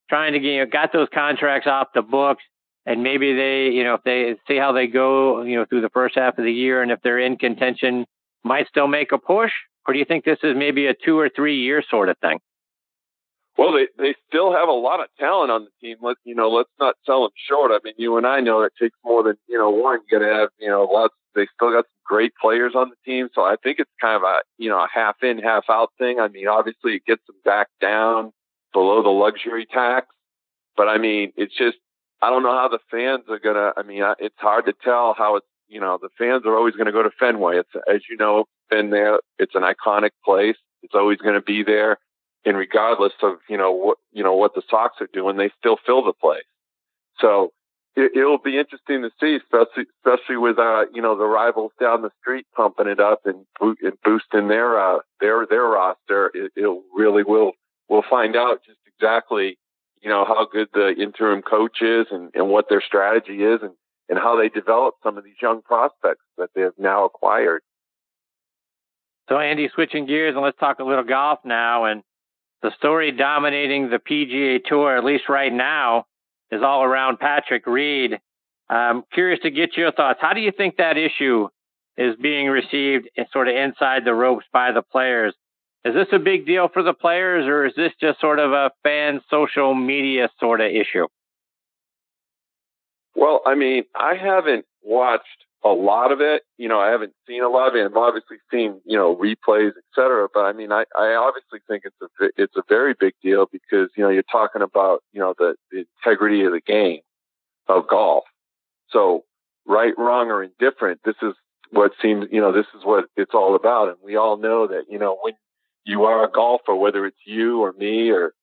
trying to get you know, got those contracts off the books, and maybe they you know if they see how they go you know through the first half of the year, and if they're in contention, might still make a push, or do you think this is maybe a two or three year sort of thing? Well, they they still have a lot of talent on the team. Let you know, let's not sell them short. I mean, you and I know it takes more than you know one. You got to have you know lots. They still got some great players on the team, so I think it's kind of a you know a half in, half out thing. I mean, obviously it gets them back down below the luxury tax, but I mean, it's just I don't know how the fans are gonna. I mean, it's hard to tell how it's you know the fans are always going to go to Fenway. It's as you know, been there. It's an iconic place. It's always going to be there and regardless of you know what you know what the Sox are doing, they still fill the place. So it, will be interesting to see, especially especially with uh you know the rivals down the street pumping it up and, and boosting their uh their their roster. It, it really will. We'll find out just exactly you know how good the interim coach is and, and what their strategy is and and how they develop some of these young prospects that they have now acquired. So Andy, switching gears and let's talk a little golf now. And the story dominating the PGA Tour, at least right now, is all around Patrick Reed. I'm curious to get your thoughts. How do you think that issue is being received sort of inside the ropes by the players? Is this a big deal for the players, or is this just sort of a fan social media sort of issue? Well, I mean, I haven't watched a lot of it. You know, I haven't seen a lot of it. I've obviously seen, you know, replays, et cetera. But I mean, I, I obviously think it's a, it's a very big deal because, you know, you're talking about, you know, the, the integrity of the game of golf. So right, wrong, or indifferent, this is what seems, you know, this is what it's all about. And we all know that, you know, when you are a golfer, whether it's you or me or,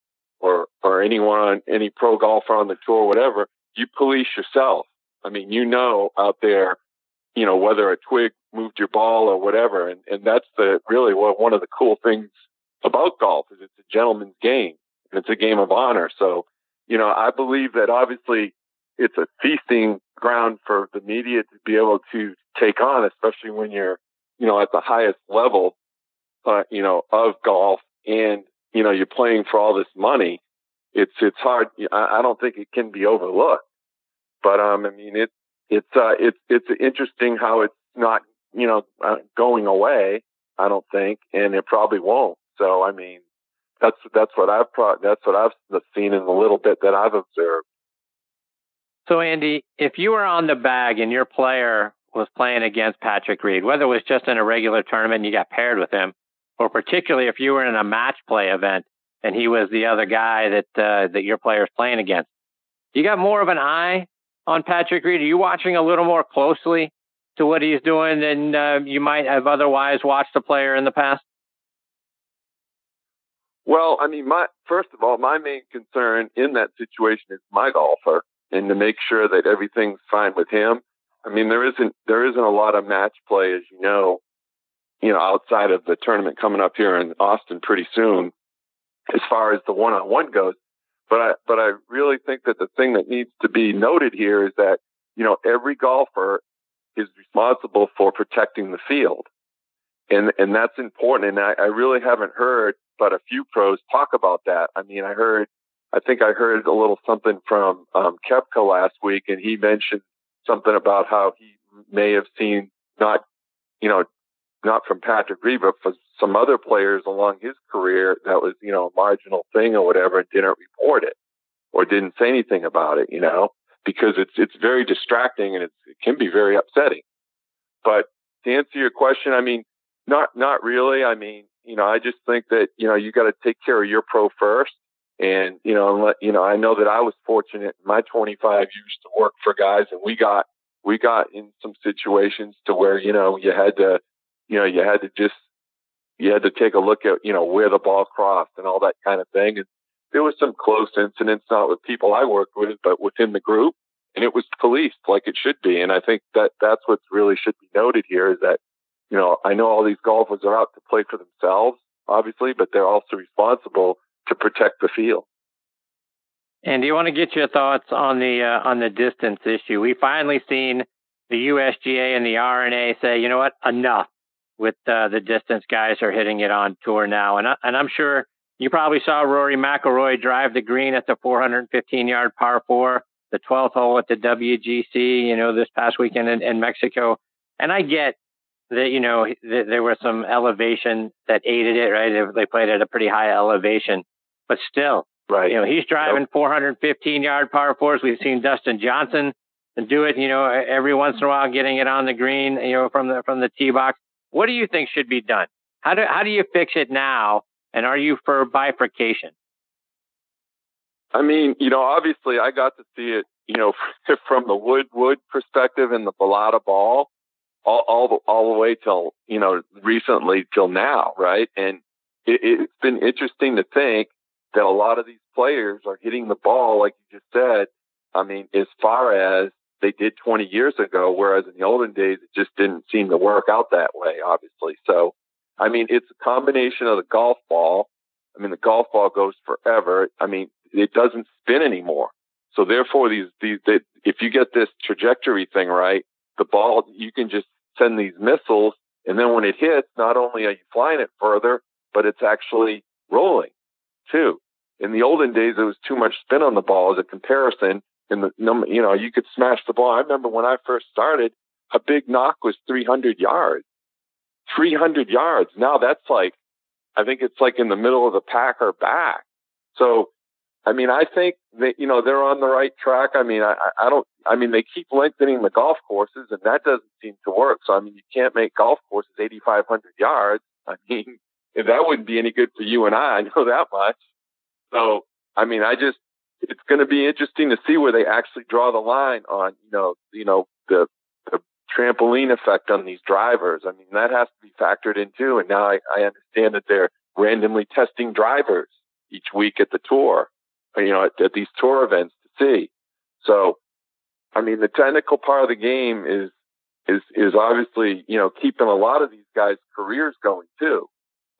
or, or anyone on any pro golfer on the tour, whatever, you police yourself. I mean, you know out there you know, whether a twig moved your ball or whatever. And, and that's the really what, one of the cool things about golf is it's a gentleman's game and it's a game of honor. So, you know, I believe that obviously it's a feasting ground for the media to be able to take on, especially when you're, you know, at the highest level, uh, you know, of golf and, you know, you're playing for all this money. It's, it's hard. I, I don't think it can be overlooked. But, um, I mean, it, it's uh, it's it's interesting how it's not you know uh, going away. I don't think, and it probably won't. So I mean, that's that's what I've pro- that's what I've seen in the little bit that I've observed. So Andy, if you were on the bag and your player was playing against Patrick Reed, whether it was just in a regular tournament and you got paired with him, or particularly if you were in a match play event and he was the other guy that uh, that your player is playing against. You got more of an eye on Patrick Reed. Are you watching a little more closely to what he's doing than uh, you might have otherwise watched a player in the past? Well, I mean, my first of all, my main concern in that situation is my golfer, and to make sure that everything's fine with him. I mean, there isn't there isn't a lot of match play, as you know, you know, outside of the tournament coming up here in Austin pretty soon, as far as the one on one goes. But I but I really think that the thing that needs to be noted here is that you know every golfer is responsible for protecting the field, and and that's important. And I, I really haven't heard but a few pros talk about that. I mean, I heard, I think I heard a little something from um, Koepka last week, and he mentioned something about how he may have seen not, you know, not from Patrick Reed, but from some other players along his career that was, you know, a marginal thing or whatever, and didn't report it or didn't say anything about it, you know, because it's it's very distracting and it can be very upsetting. But to answer your question, I mean, not not really. I mean, you know, I just think that, you know, you got to take care of your pro first. And, you know, let, you know, I know that I was fortunate in my 25 years to work for guys and we got, we got in some situations to where, you know, you had to, you know, you had to just, you had to take a look at, you know, where the ball crossed and all that kind of thing. And there was some close incidents, not with people I worked with, but within the group. And it was policed like it should be. And I think that that's what really should be noted here is that you know, I know all these golfers are out to play for themselves, obviously, but they're also responsible to protect the field. And do you want to get your thoughts on the uh, on the distance issue? We finally seen the USGA and the R&A say, you know what, enough with uh, the distance guys are hitting it on tour now, and I, and I'm sure you probably saw Rory McIlroy drive the green at the 415 yard par four, the 12th hole at the WGC, you know, this past weekend in, in Mexico. And I get that you know th- there was some elevation that aided it, right? They played at a pretty high elevation, but still, right? You know, he's driving yep. 415 yard par fours. We've seen Dustin Johnson do it, you know, every once in a while, getting it on the green, you know, from the from the tee box. What do you think should be done? How do how do you fix it now? And are you for bifurcation? I mean, you know, obviously, I got to see it, you know, from the wood wood perspective and the balata ball all all the, all the way till you know recently till now, right? And it, it's been interesting to think that a lot of these players are hitting the ball, like you just said. I mean, as far as they did 20 years ago, whereas in the olden days it just didn't seem to work out that way, obviously. So, I mean, it's a combination of the golf ball. I mean, the golf ball goes forever. I mean, it doesn't spin anymore. So therefore, these, these, they, if you get this trajectory thing right, the ball, you can just send these missiles. And then when it hits, not only are you flying it further, but it's actually rolling too. In the olden days, there was too much spin on the ball as a comparison. And the number, you know, you could smash the ball. I remember when I first started, a big knock was 300 yards. 300 yards. Now that's like, I think it's like in the middle of the pack or back. So I mean, I think that, you know, they're on the right track. I mean, I, I don't, I mean, they keep lengthening the golf courses and that doesn't seem to work. So, I mean, you can't make golf courses 8,500 yards. I mean, that wouldn't be any good for you and I. I know that much. So, I mean, I just, it's going to be interesting to see where they actually draw the line on, you know, you know, the, the trampoline effect on these drivers. I mean, that has to be factored in too. And now I, I understand that they're randomly testing drivers each week at the tour you know, at, at these tour events to see. So, I mean, the technical part of the game is is is obviously you know keeping a lot of these guys' careers going too.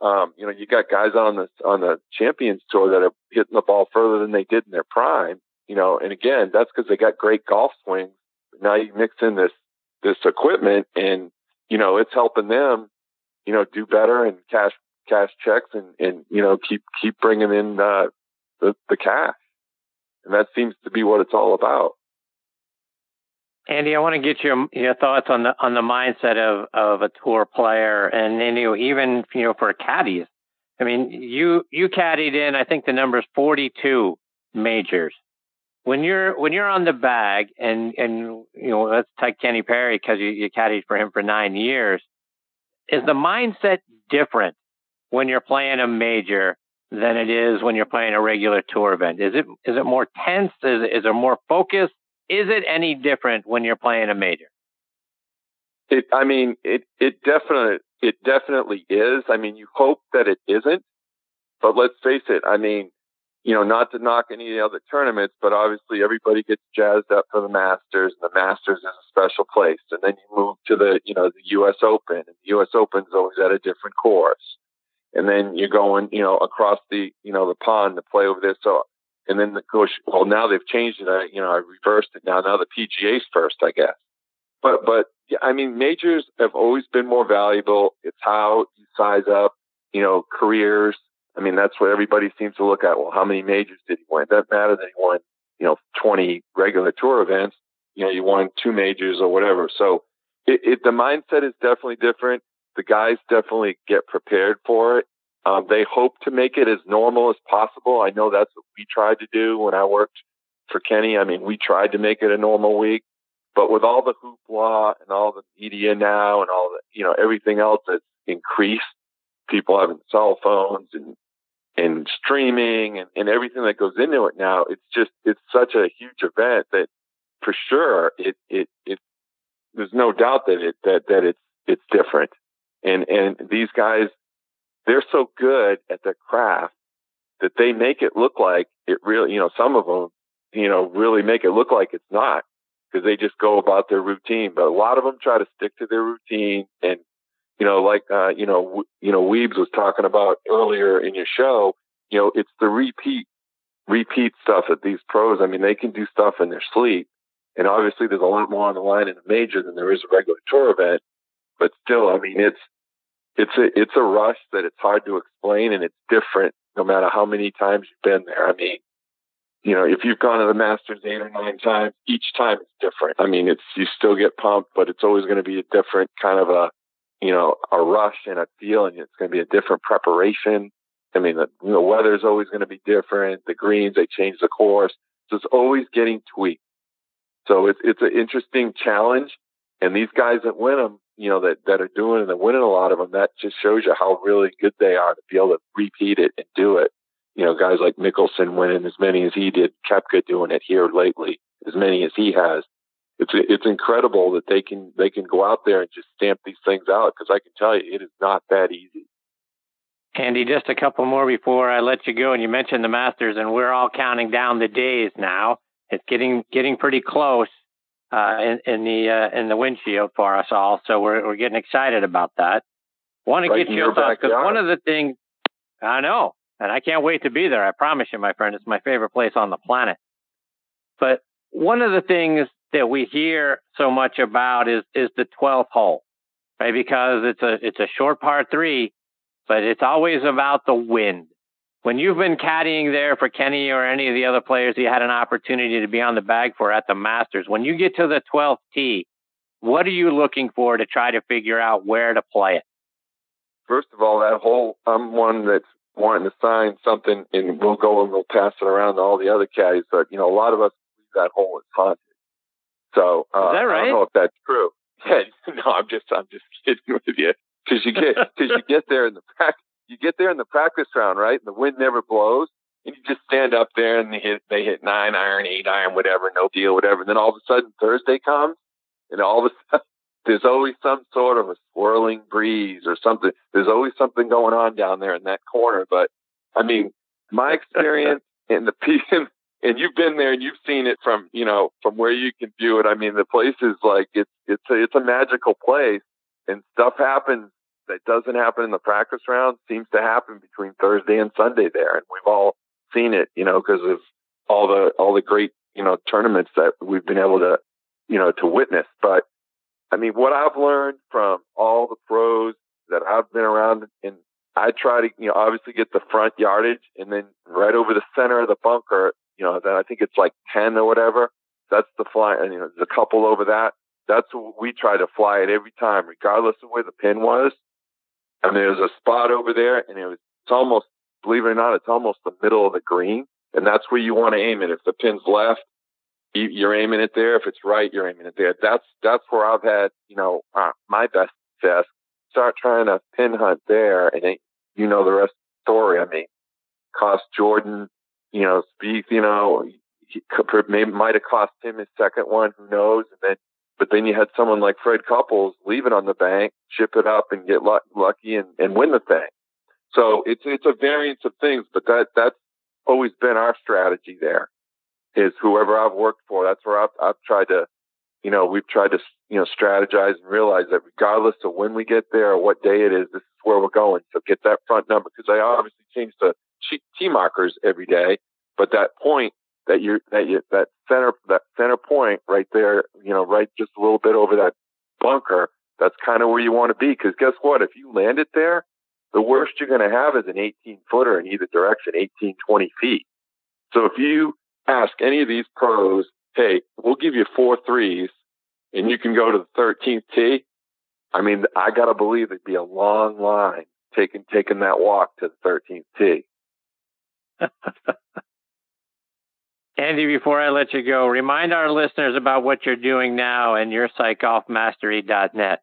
Um, you know, you got guys on the on the Champions Tour that are hitting the ball further than they did in their prime. You know, and again, that's because they got great golf swings. Now you mix in this this equipment, and you know, it's helping them, you know, do better and cash cash checks and and you know keep keep bringing in uh, the, the cash. And that seems to be what it's all about. Andy, I want to get your your thoughts on the on the mindset of of a tour player, and, and you know, even you know for caddies. I mean, you you caddied in. I think the number is forty two majors when you're when you're on the bag and and you know let's take Kenny Perry because you, you caddied for him for nine years. Is the mindset different when you're playing a major than it is when you're playing a regular tour event? Is it is it more tense? Is is there more focus? Is it any different when you're playing a major? It, I mean, it it definitely it definitely is. I mean, you hope that it isn't, but let's face it. I mean, you know, not to knock any other tournaments, but obviously everybody gets jazzed up for the Masters, and the Masters is a special place. And then you move to the, you know, the U.S. Open, and the U.S. Open's always at a different course. And then you're going, you know, across the, you know, the pond to play over there. So, and then the course, well, now they've changed it. I, you know, I reversed it now. Now the PGA's first, I guess. But, but I mean, majors have always been more valuable. It's how you size up, you know, careers I mean, that's what everybody seems to look at. Well, how many majors did he win? Doesn't matter that he won, you know, 20 regular tour events. You know, you won two majors or whatever. So it, it the mindset is definitely different. The guys definitely get prepared for it. Um, they hope to make it as normal as possible. I know that's what we tried to do when I worked for Kenny. I mean, we tried to make it a normal week, but with all the hoopla and all the media now and all the, you know, everything else that's increased, people having cell phones and and streaming and, and everything that goes into it now, it's just it's such a huge event that for sure it it it there's no doubt that it that that it's it's different. And and these guys they're so good at their craft that they make it look like it really, you know, some of them, you know, really make it look like it's not because they just go about their routine. But a lot of them try to stick to their routine and you know, like uh, you know, w- you know, Weebs was talking about earlier in your show. You know, it's the repeat, repeat stuff that these pros. I mean, they can do stuff in their sleep, and obviously, there's a lot more on the line in a major than there is a regular tour event. But still, I mean, it's it's a it's a rush that it's hard to explain, and it's different no matter how many times you've been there. I mean, you know, if you've gone to the Masters eight or nine times, each time it's different. I mean, it's you still get pumped, but it's always going to be a different kind of a you know, a rush and a feeling. It's going to be a different preparation. I mean, the, the weather's always going to be different. The greens, they change the course. So it's always getting tweaked. So it's, it's an interesting challenge. And these guys that win them, you know, that, that are doing and they're winning a lot of them, that just shows you how really good they are to be able to repeat it and do it. You know, guys like Mickelson winning as many as he did, Koepka doing it here lately, as many as he has it's it's incredible that they can they can go out there and just stamp these things out because I can tell you it is not that easy. Andy, just a couple more before I let you go. And you mentioned the Masters, and we're all counting down the days now. It's getting getting pretty close uh, in, in the uh, in the windshield for us all. So we're we're getting excited about that. Want to right get your thoughts because one of the things I know, and I can't wait to be there. I promise you, my friend, it's my favorite place on the planet. But one of the things that we hear so much about is is the 12th hole, right? Because it's a it's a short par three, but it's always about the wind. When you've been caddying there for Kenny or any of the other players you had an opportunity to be on the bag for at the Masters, when you get to the 12th tee, what are you looking for to try to figure out where to play it? First of all, that hole, I'm one that's wanting to sign something, and we'll go and we'll pass it around to all the other caddies. But you know, a lot of us that hole is haunted. So uh, is that right? I don't know if that's true. Yeah, no, I'm just I'm just kidding with you because you get because you get there in the practice you get there in the practice round right, and the wind never blows, and you just stand up there and they hit they hit nine iron, eight iron, whatever, no deal, whatever. And then all of a sudden Thursday comes, and all of a sudden there's always some sort of a swirling breeze or something. There's always something going on down there in that corner. But I mean, my experience in the and you've been there and you've seen it from you know from where you can view it. I mean, the place is like it's it's a, it's a magical place, and stuff happens that doesn't happen in the practice round seems to happen between Thursday and Sunday there, and we've all seen it, you know, because of all the all the great you know tournaments that we've been able to you know to witness. But I mean, what I've learned from all the pros that I've been around, and I try to you know obviously get the front yardage, and then right over the center of the bunker you know, then I think it's like 10 or whatever. That's the fly. And, you know, there's a couple over that. That's what we try to fly it every time, regardless of where the pin was. And there's a spot over there and it was, it's almost, believe it or not, it's almost the middle of the green. And that's where you want to aim it. If the pin's left, you're aiming it there. If it's right, you're aiming it there. That's that's where I've had you know uh, my best success. Start trying to pin hunt there, and it, you know the rest of the story. I mean, cost Jordan, you know, Spieth, you know, he maybe might have cost him his second one. Who knows? And then, but then you had someone like Fred Couples leave it on the bank, chip it up, and get lucky and, and win the thing. So it's it's a variance of things, but that that's always been our strategy. There is whoever I've worked for. That's where I've I've tried to, you know, we've tried to you know strategize and realize that regardless of when we get there or what day it is, this is where we're going. So get that front number because I obviously change the tee markers every day, but that point that you that you that center that center point right there, you know, right just a little bit over that bunker. That's kind of where you want to be because guess what? If you land it there, the worst you're going to have is an 18 footer in either direction, 18, 20 feet. So if you ask any of these pros, hey, we'll give you four threes and you can go to the 13th tee. I mean, I got to believe it'd be a long line taking, taking that walk to the 13th tee. Andy, before I let you go, remind our listeners about what you're doing now and your site, golfmastery.net.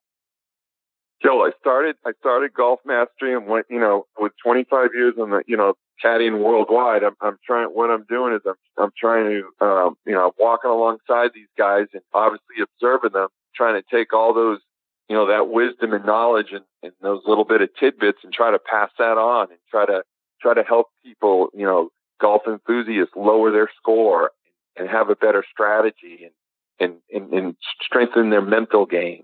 Joe, I started I started Golf Mastery and went, you know, with 25 years in the, you know, caddying worldwide. I'm, I'm trying. What I'm doing is I'm I'm trying to, um, you know, I'm walking alongside these guys and obviously observing them, trying to take all those, you know, that wisdom and knowledge and, and those little bit of tidbits and try to pass that on and try to try to help people, you know, golf enthusiasts lower their score and have a better strategy and, and, and, and strengthen their mental game.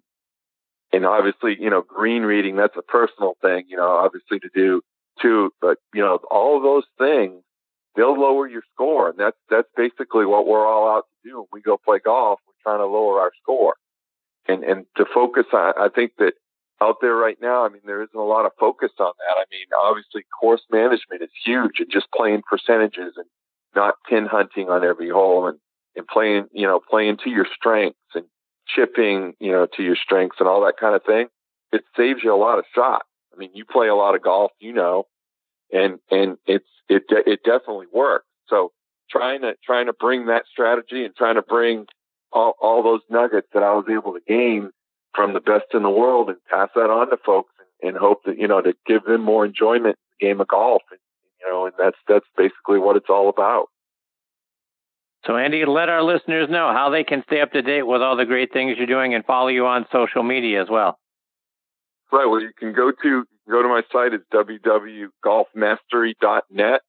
And obviously, you know, green reading, that's a personal thing, you know, obviously to do too. But, you know, all those things, they'll lower your score. And that's, that's basically what we're all out to do. When we go play golf, we're trying to lower our score. And, and to focus on, I think that out there right now, I mean, there isn't a lot of focus on that. I mean, obviously course management is huge and just playing percentages and not pin hunting on every hole and, and playing, you know, playing to your strengths and chipping, you know, to your strengths and all that kind of thing. It saves you a lot of shots. I mean, you play a lot of golf, you know, and, and it's, it, it definitely works. So trying to, trying to bring that strategy and trying to bring all, all those nuggets that I was able to gain from the best in the world and pass that on to folks and, and hope that, you know, to give them more enjoyment in the game of golf. And, you know, and that's, that's basically what it's all about. So, Andy, let our listeners know how they can stay up to date with all the great things you're doing and follow you on social media as well. Right. Well, you can go to go to my site. It's www.golfmastery.net,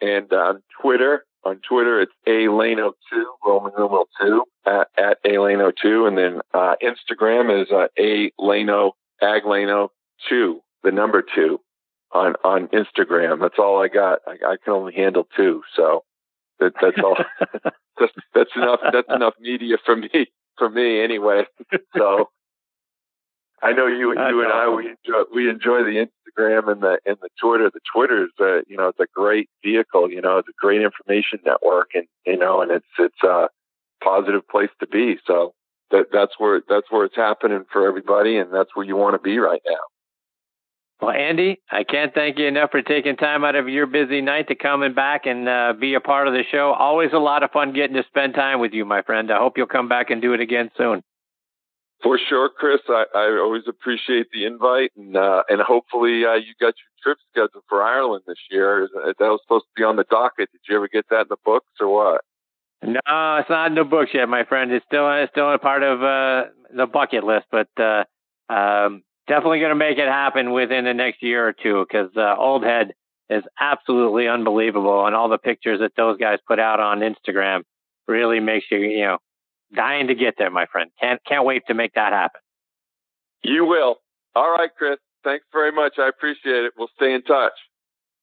and on Twitter, on Twitter, it's a lano 2 Roman numeral 2, at, at a lano 2 And then uh, Instagram is uh, a lano Aglano 2 the number 2 on, on Instagram. That's all I got. I, I can only handle two. So that, that's all. that's, that's enough. That's enough media for me, for me anyway. So I know you, you and I, we enjoy, we enjoy the Instagram and the and the Twitter. The Twitter is a you know it's a great vehicle. You know it's a great information network, and you know and it's it's a positive place to be. So that that's where that's where it's happening for everybody, and that's where you want to be right now. Well, Andy, I can't thank you enough for taking time out of your busy night to come and back and uh, be a part of the show. Always a lot of fun getting to spend time with you, my friend. I hope you'll come back and do it again soon. For sure, Chris. I, I always appreciate the invite, and uh, and hopefully uh, you got your trip scheduled for Ireland this year. That was supposed to be on the docket. Did you ever get that in the books or what? No, it's not in the books yet, my friend. It's still it's still a part of uh, the bucket list, but uh, um, definitely going to make it happen within the next year or two because uh, Old Head is absolutely unbelievable, and all the pictures that those guys put out on Instagram really makes you you know dying to get there, my friend. Can't can't wait to make that happen. You will. All right, Chris. Thanks very much. I appreciate it. We'll stay in touch.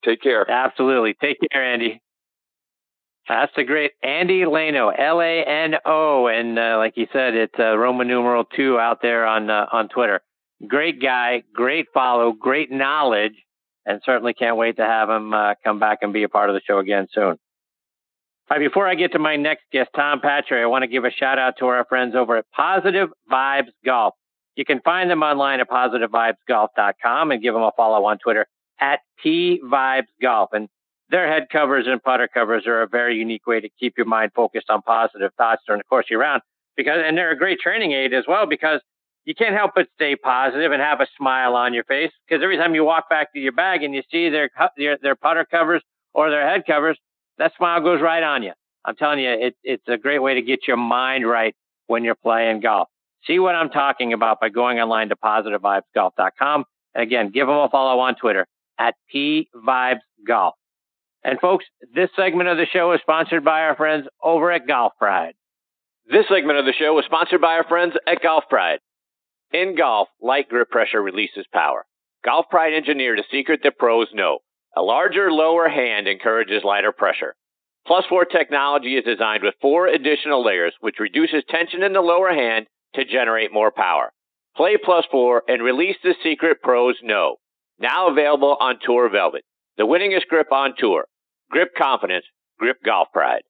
Take care. Absolutely. Take care, Andy. That's a great Andy Lano, L A N O, and uh, like you said, it's uh, Roman numeral two out there on uh, on Twitter. Great guy, great follow, great knowledge, and certainly can't wait to have him uh, come back and be a part of the show again soon. Before I get to my next guest, Tom Patri, I want to give a shout out to our friends over at Positive Vibes Golf. You can find them online at positivevibesgolf.com and give them a follow on Twitter at T Vibes And their head covers and putter covers are a very unique way to keep your mind focused on positive thoughts during the course of your round. Because and they're a great training aid as well because you can't help but stay positive and have a smile on your face. Because every time you walk back to your bag and you see their their, their putter covers or their head covers, that smile goes right on you. I'm telling you, it, it's a great way to get your mind right when you're playing golf. See what I'm talking about by going online to positivevibesgolf.com. And again, give them a follow on Twitter at pvibesgolf. And folks, this segment of the show is sponsored by our friends over at Golf Pride. This segment of the show is sponsored by our friends at Golf Pride. In golf, light grip pressure releases power. Golf Pride engineered a secret that pros know. A larger, lower hand encourages lighter pressure. Plus 4 technology is designed with four additional layers, which reduces tension in the lower hand to generate more power. Play Plus 4 and release the secret pros know. Now available on Tour Velvet, the winningest grip on tour. Grip confidence, grip golf pride.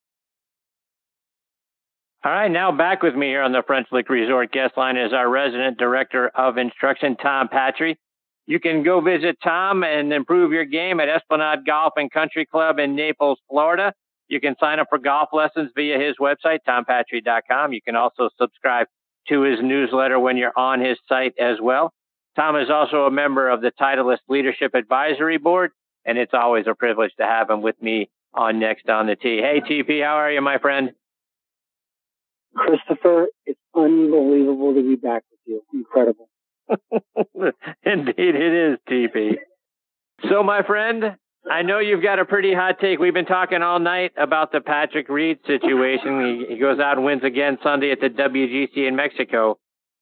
All right, now back with me here on the French Lick Resort guest line is our resident director of instruction, Tom Patri. You can go visit Tom and improve your game at Esplanade Golf and Country Club in Naples, Florida. You can sign up for golf lessons via his website, tompatri.com. You can also subscribe to his newsletter when you're on his site as well. Tom is also a member of the Titleist Leadership Advisory Board and it's always a privilege to have him with me on Next on the Tee. Hey, TP, how are you, my friend? Christopher, it's unbelievable to be back with you. Incredible. Indeed, it is, TP. So, my friend, I know you've got a pretty hot take. We've been talking all night about the Patrick Reed situation. He, he goes out and wins again Sunday at the WGC in Mexico.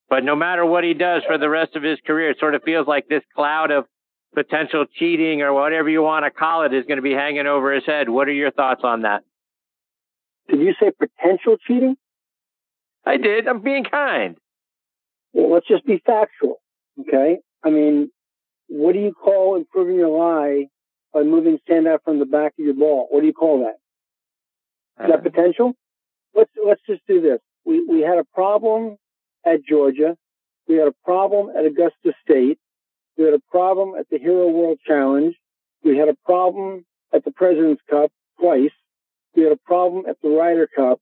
But no matter what he does for the rest of his career, it sort of feels like this cloud of potential cheating or whatever you want to call it is going to be hanging over his head. What are your thoughts on that? Did you say potential cheating? I did. I'm being kind. Well, let's just be factual. Okay. I mean, what do you call improving your lie by moving stand out from the back of your ball? What do you call that? Is that uh, potential? Let's let's just do this. We we had a problem at Georgia. We had a problem at Augusta State. We had a problem at the Hero World Challenge. We had a problem at the President's Cup twice. We had a problem at the Ryder Cup.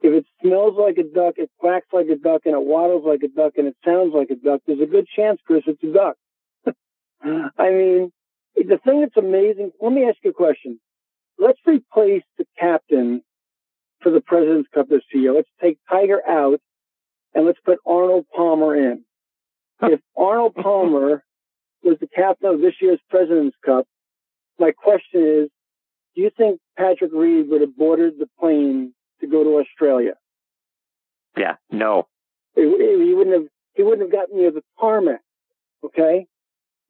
If it smells like a duck, it quacks like a duck, and it waddles like a duck, and it sounds like a duck, there's a good chance, Chris, it's a duck. I mean, the thing that's amazing, let me ask you a question. Let's replace the captain for the President's Cup this year. Let's take Tiger out and let's put Arnold Palmer in. If Arnold Palmer was the captain of this year's President's Cup. My question is, do you think Patrick Reed would have boarded the plane to go to Australia? Yeah, no. He, he wouldn't have. He wouldn't have gotten near the tarmac. Okay.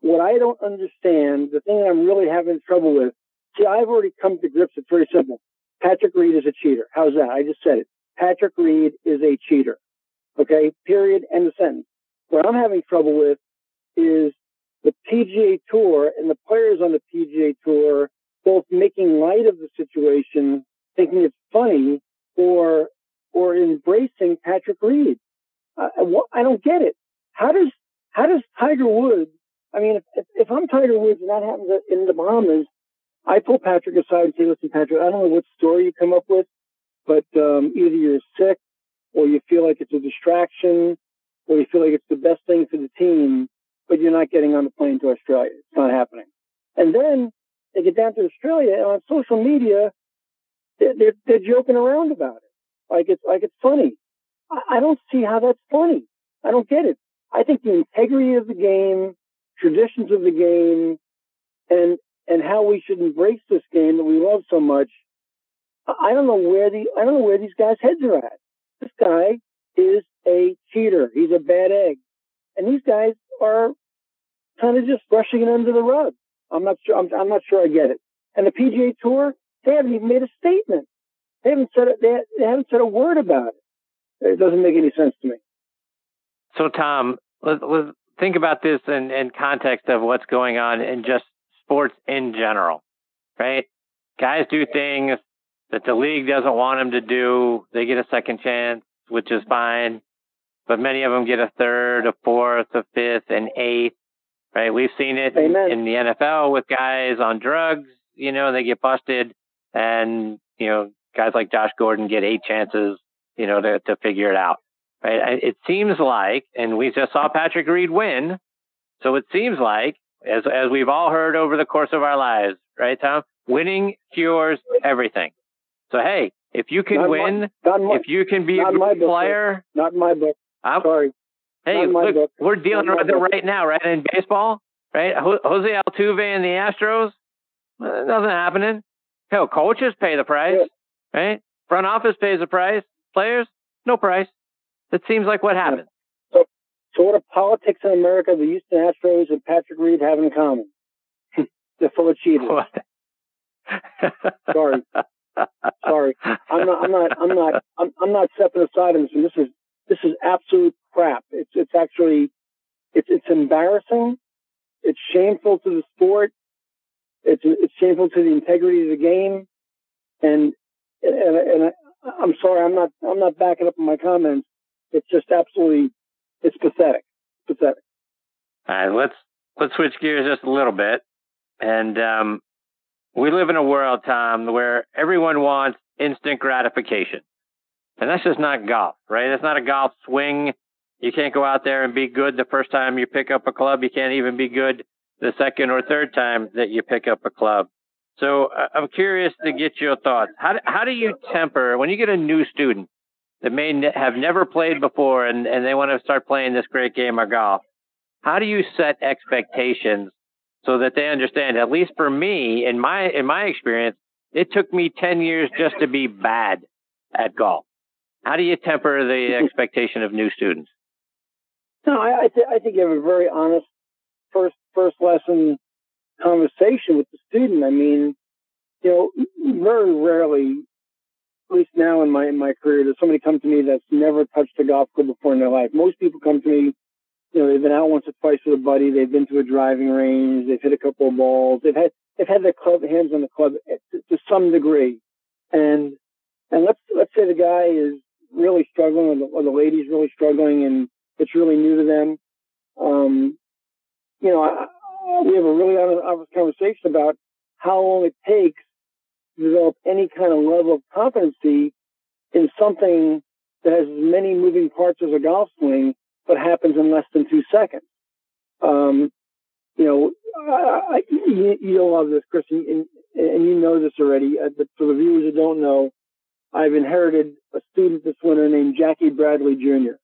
What I don't understand, the thing I'm really having trouble with. See, I've already come to grips. It's very simple. Patrick Reed is a cheater. How's that? I just said it. Patrick Reed is a cheater. Okay. Period. End of sentence. What I'm having trouble with is the PGA Tour and the players on the PGA Tour both making light of the situation, thinking it's funny, or or embracing Patrick Reed. I, I don't get it. How does how does Tiger Woods? I mean, if, if I'm Tiger Woods and that happens in the Bahamas, I pull Patrick aside and say, "Listen, Patrick, I don't know what story you come up with, but um, either you're sick, or you feel like it's a distraction, or you feel like it's the best thing for the team but you're not getting on the plane to Australia. It's not happening. And then they get down to Australia and on social media, they're, they're, they're joking around about it. Like it's, like it's funny. I, I don't see how that's funny. I don't get it. I think the integrity of the game, traditions of the game, and, and how we should embrace this game that we love so much. I don't know where the, I don't know where these guys' heads are at. This guy is a cheater. He's a bad egg. And these guys are kind of just brushing it under the rug. I'm not sure. I'm, I'm not sure I get it. And the PGA Tour, they haven't even made a statement. They haven't said. They, they haven't said a word about it. It doesn't make any sense to me. So, Tom, let's, let's think about this in, in context of what's going on in just sports in general, right? Guys do things that the league doesn't want them to do. They get a second chance, which is fine but many of them get a third, a fourth, a fifth, an eighth. Right? We've seen it in, in, the NFL with guys on drugs. you know, they get busted, and you know, guys like Josh Gordon get eight chances, you know, to to figure it out. Right? It seems like, and we just saw Patrick Reed win, so it seems like, as as we've all heard over the course of our lives, right, Tom? Winning cures everything. So hey, if you can Not win, my- my- if you can be a good player, Not my book. I'm, Sorry. Hey, look, book. we're dealing Not with it right now, right? In baseball, right? Jose Altuve and the Astros, nothing happening. Hell, coaches pay the price, right? Front office pays the price. Players, no price. That seems like what happens. So, so what do politics in America, the Houston Astros and Patrick Reed have in common? They're full of cheaters. Sorry. Sorry. I'm not. I'm not. I'm not. I'm, I'm not stepping aside on this. This is this is absolute crap. It's it's actually it's it's embarrassing. It's shameful to the sport. It's it's shameful to the integrity of the game. And and, and I, I'm sorry. I'm not. I'm not backing up my comments. It's just absolutely. It's pathetic. Pathetic. All right, let's let's switch gears just a little bit, and um, we live in a world, Tom, where everyone wants instant gratification, and that's just not golf, right? It's not a golf swing. You can't go out there and be good the first time you pick up a club. You can't even be good the second or third time that you pick up a club. So uh, I'm curious to get your thoughts. How do, how do you temper when you get a new student that may ne- have never played before and, and they want to start playing this great game of golf? How do you set expectations so that they understand? At least for me, in my in my experience, it took me ten years just to be bad at golf. How do you temper the expectation of new students? No, I I, th- I think you have a very honest first first lesson conversation with the student. I mean, you know, very rarely, at least now in my in my career, does somebody come to me that's never touched a golf club before in their life. Most people come to me, you know, they've been out once or twice with a buddy, they've been to a driving range, they've hit a couple of balls, they've had they've had their club hands on the club to, to some degree, and and let's let's say the guy is really struggling, or the, or the lady's really struggling, and it's really new to them. Um, you know, we have a really honest, conversation about how long it takes to develop any kind of level of competency in something that has as many moving parts as a golf swing, but happens in less than two seconds. Um, you know, I, I, you, you'll love this, Chris, and, and, and you know this already. uh, But for the viewers who don't know, I've inherited a student this winter named Jackie Bradley Jr.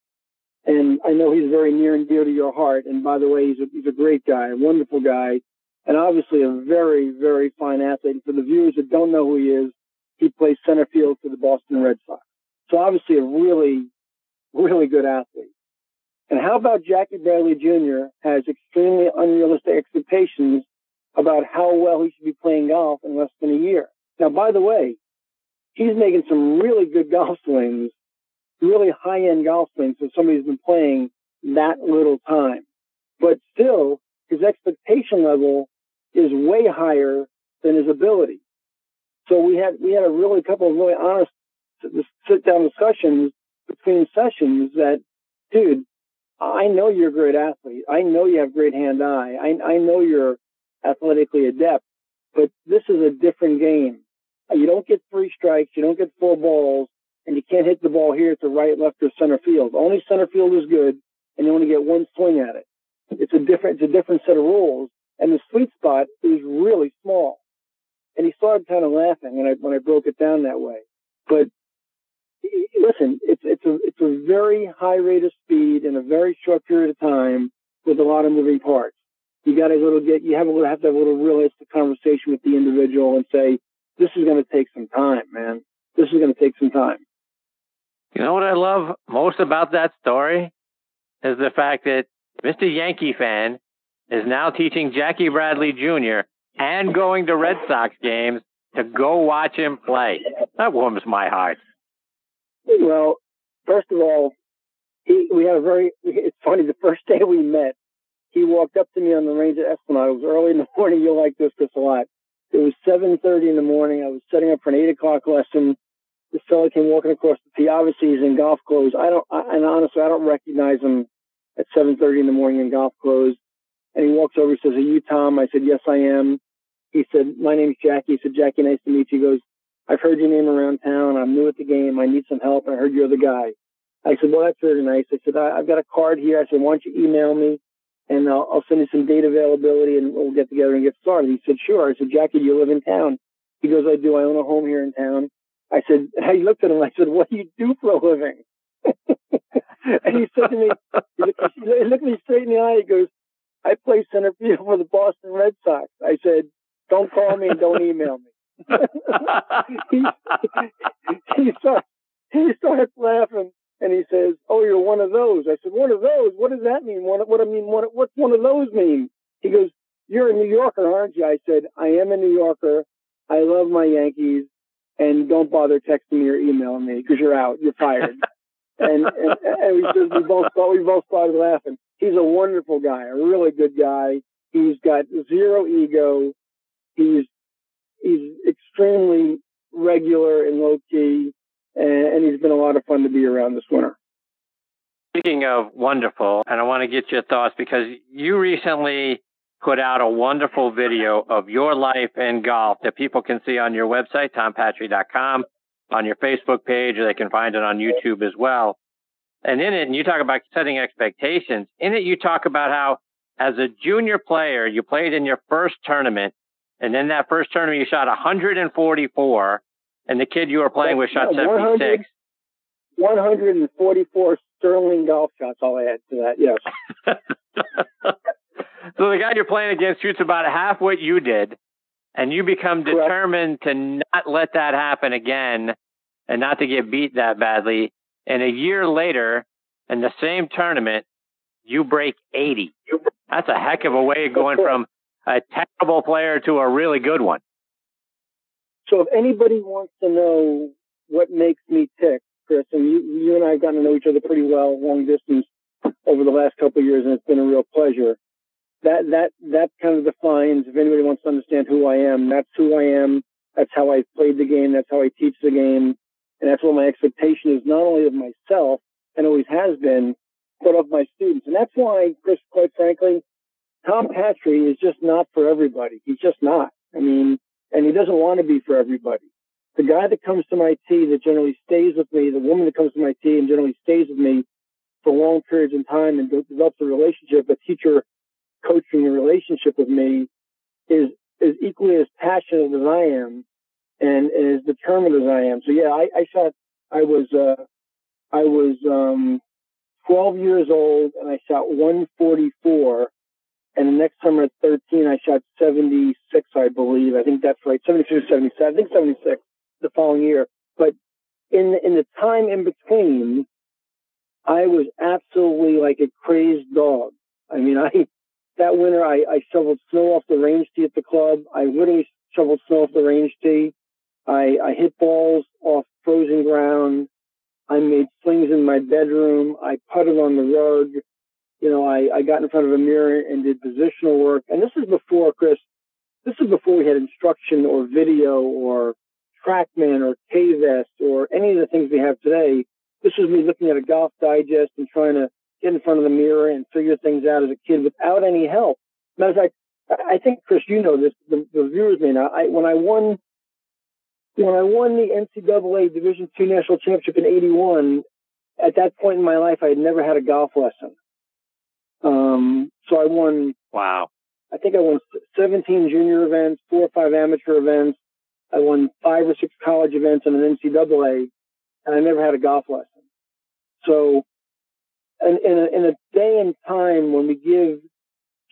And I know he's very near and dear to your heart. And by the way, he's a, he's a great guy, a wonderful guy, and obviously a very, very fine athlete. And for the viewers that don't know who he is, he plays center field for the Boston Red Sox. So obviously a really, really good athlete. And how about Jackie Bradley Jr. has extremely unrealistic expectations about how well he should be playing golf in less than a year. Now, by the way, he's making some really good golf swings, really high end golf swings for somebody who's been playing that little time. But still, his expectation level is way higher than his ability. So we had we had a really couple of really honest sit down discussions between sessions that, dude, I know you're a great athlete. I know you have great hand eye. I I know you're athletically adept, but this is a different game. You don't get three strikes, you don't get four balls, and you can't hit the ball here to right, left, or center field. Only center field is good, and you only get one swing at it. It's a different, it's a different set of rules, and the sweet spot is really small. And he started kind of laughing when I when I broke it down that way. But listen, it's it's a it's a very high rate of speed in a very short period of time with a lot of moving parts. You got to little get you have a have to have a little realistic conversation with the individual and say, this is going to take some time, man. This is going to take some time. You know what I love most about that story is the fact that Mr. Yankee fan is now teaching Jackie Bradley Jr. and going to Red Sox games to go watch him play. That warms my heart. Well, first of all, he, we had a very, it's funny, the first day we met, he walked up to me on the range at Esplanade. It was early in the morning. You'll like this, Chris, a lot. It was 7.30 in the morning. I was setting up for an 8 o'clock lesson. This fellow came walking across the tee. Obviously, he's in golf clothes. I don't, I, and honestly, I don't recognize him at 7.30 in the morning in golf clothes. And he walks over, he says, are you Tom? I said, yes, I am. he said, "My name's Jackie." He said, "Jackie, nice to meet you." He goes, "I've heard your name around town. I'm new at the game. I need some help. I heard you're the guy." I said, "Well, that's very nice." I said, I, "I've got a card here." I said, "Why don't you email me, and I'll, I'll send you some date availability, and we'll get together and get started." He said, "Sure." I said, "Jackie, do you live in town?" He goes, "I do. I own a home here in town." I said, and I looked at him. I said, "What do you do for a living?" and he said to me, he looked, he looked me straight in the eye. He goes, "I play center field for the Boston Red Sox." I said, "Don't call me and don't email me." he, he he laughing and he says, "Oh, you're one of those." I said, "One of those? What does that mean? What, what I mean? What, what's one of those mean?" He goes, "You're a New Yorker, aren't you?" I said, "I am a New Yorker. I love my Yankees, and don't bother texting me or emailing me because you're out. You're fired." and, and and we just we both we both started laughing. He's a wonderful guy, a really good guy. He's got zero ego. He's he's extremely regular and low key, and, and he's been a lot of fun to be around this winter. Speaking of wonderful, and I want to get your thoughts because you recently put out a wonderful video of your life in golf that people can see on your website, tompatri.com on your Facebook page, or they can find it on YouTube as well. And in it, and you talk about setting expectations. In it, you talk about how, as a junior player, you played in your first tournament, and in that first tournament, you shot 144, and the kid you were playing with shot 76. 144 sterling golf shots. I'll add to that. Yes. so the guy you're playing against shoots about half what you did and you become Correct. determined to not let that happen again and not to get beat that badly. And a year later, in the same tournament, you break 80. That's a heck of a way of going from a terrible player to a really good one. So if anybody wants to know what makes me tick, Chris, and you, you and I have gotten to know each other pretty well, long distance over the last couple of years, and it's been a real pleasure that that that kind of defines if anybody wants to understand who I am, that's who I am. That's how I played the game. That's how I teach the game, and that's what my expectation is not only of myself and always has been, but of my students. And that's why, Chris, quite frankly, Tom Patri is just not for everybody. He's just not. I mean, and he doesn't want to be for everybody. The guy that comes to my tee that generally stays with me, the woman that comes to my tee and generally stays with me for long periods of time and develops a relationship, a teacher coaching relationship with me is is equally as passionate as I am and, and as determined as I am. So yeah, I, I shot I was uh I was um 12 years old and I shot 144 and the next summer at 13 I shot 76 I believe. I think that's right. 76 77. I think 76 the following year. But in in the time in between I was absolutely like a crazed dog. I mean, I that winter, I, I shoveled snow off the range tee at the club. I literally shoveled snow off the range tee. I, I hit balls off frozen ground. I made swings in my bedroom. I putted on the rug. You know, I, I got in front of a mirror and did positional work. And this is before, Chris, this is before we had instruction or video or TrackMan or K-Vest or any of the things we have today. This was me looking at a golf digest and trying to get in front of the mirror and figure things out as a kid without any help. Matter of fact, I think Chris, you know this. The, the viewers may not. I, when I won, when I won the NCAA Division Two National Championship in '81, at that point in my life, I had never had a golf lesson. Um, so I won. Wow. I think I won 17 junior events, four or five amateur events. I won five or six college events and an NCAA, and I never had a golf lesson. So in, in, a, in a day and time when we give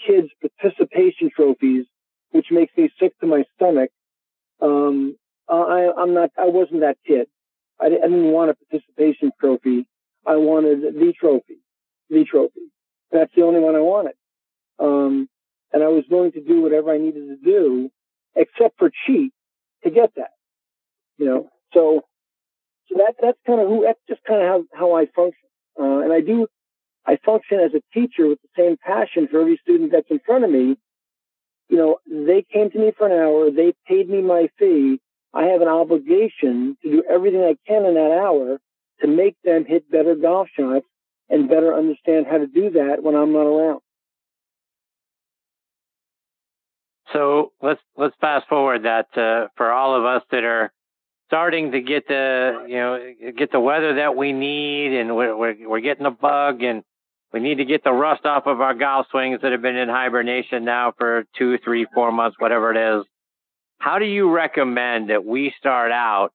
kids participation trophies, which makes me sick to my stomach, um, I, I'm not, I wasn't that kid. I, I didn't want a participation trophy. I wanted the trophy, the trophy. That's the only one I wanted. Um, and I was willing to do whatever I needed to do, except for cheat to get that. You know, so so that that's kind of who that's just kind of how how I function. Uh, and I do I function as a teacher with the same passion for every student that's in front of me. You know, they came to me for an hour, they paid me my fee. I have an obligation to do everything I can in that hour to make them hit better golf shots and better understand how to do that when I'm not around. So let's let's fast forward that uh, for all of us that are starting to get the you know get the weather that we need, and we're we're, we're getting the bug, and we need to get the rust off of our golf swings that have been in hibernation now for two, three, four months, whatever it is. How do you recommend that we start out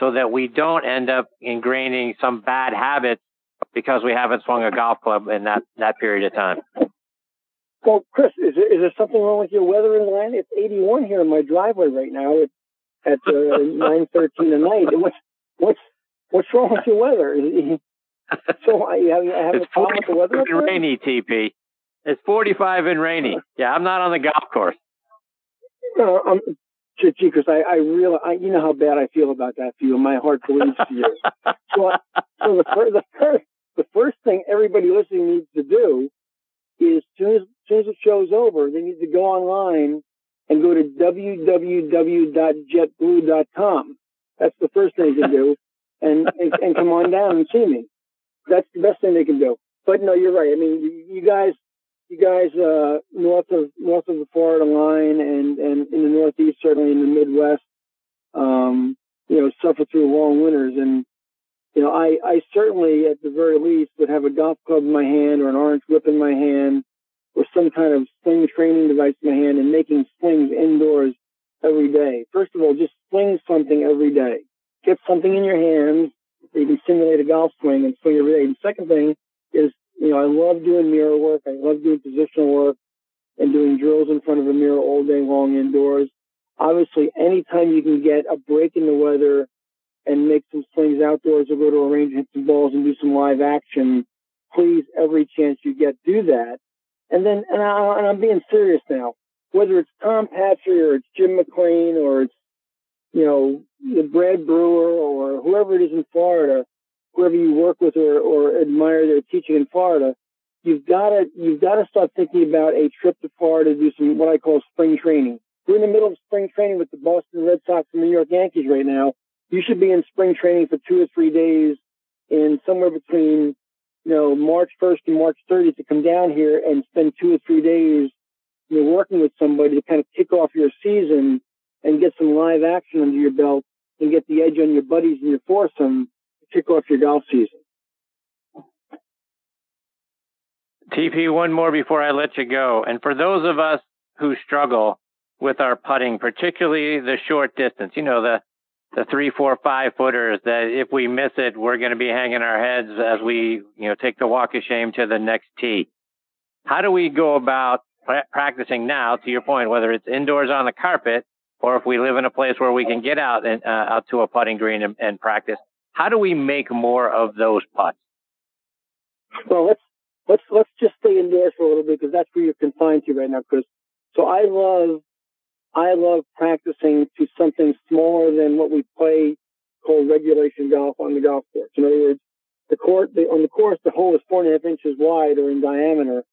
so that we don't end up ingraining some bad habits because we haven't swung a golf club in that, that period of time? Well, Chris, is there, is there something wrong with your weather in? It's 81 here in my driveway right now at uh, 9:13 at night. What's what's what's wrong with your weather? so I have, I have a problem with the weather. and rainy, TP. It's 45 and rainy. Uh-huh. Yeah, I'm not on the golf course. No, I'm, gee, Chris, I, I really, I, you know how bad I feel about that for you. My heart bleeds for you. So, so the, first, the first, the first thing everybody listening needs to do is soon as, soon as the show's over, they need to go online and go to www.jetblue.com. That's the first thing they can do, and, and and come on down and see me. That's the best thing they can do. But no, you're right. I mean, you guys, you guys uh, north of north of the Florida line and and in the Northeast, certainly in the Midwest, um, you know, suffer through long winters and you know, I, I certainly, at the very least, would have a golf club in my hand or an orange whip in my hand or some kind of swing training device in my hand and making swings indoors every day. First of all, just swing something every day. Get something in your hands that you can simulate a golf swing and swing every day. The second thing is, you know, I love doing mirror work. I love doing positional work and doing drills in front of a mirror all day long indoors. Obviously, anytime you can get a break in the weather and make some swings outdoors or go to a range and hit some balls and do some live action, please, every chance you get, do that. And then, and, I, and I'm being serious now, whether it's Tom Patri or it's Jim McLean or it's, you know, the Brad Brewer or whoever it is in Florida, whoever you work with or, or admire their teaching in Florida, you've got to, you've got to start thinking about a trip to Florida to do some, what I call spring training. We're in the middle of spring training with the Boston Red Sox and the New York Yankees right now you should be in spring training for two or three days in somewhere between, you know, March 1st and March 30th to come down here and spend two or three days, you know, working with somebody to kind of kick off your season and get some live action under your belt and get the edge on your buddies and your foursome to kick off your golf season. TP, one more before I let you go. And for those of us who struggle with our putting, particularly the short distance, you know, the the three, four, five footers that if we miss it, we're going to be hanging our heads as we, you know, take the walk of shame to the next tee. How do we go about practicing now, to your point, whether it's indoors on the carpet or if we live in a place where we can get out and uh, out to a putting green and, and practice? How do we make more of those putts? Well, let's let's let's just stay indoors for a little bit because that's where you're confined to right now, Chris. So I love I love practicing to something smaller than what we play called regulation golf on the golf course. In other words, the court the, on the course the hole is four and a half inches wide or in diameter,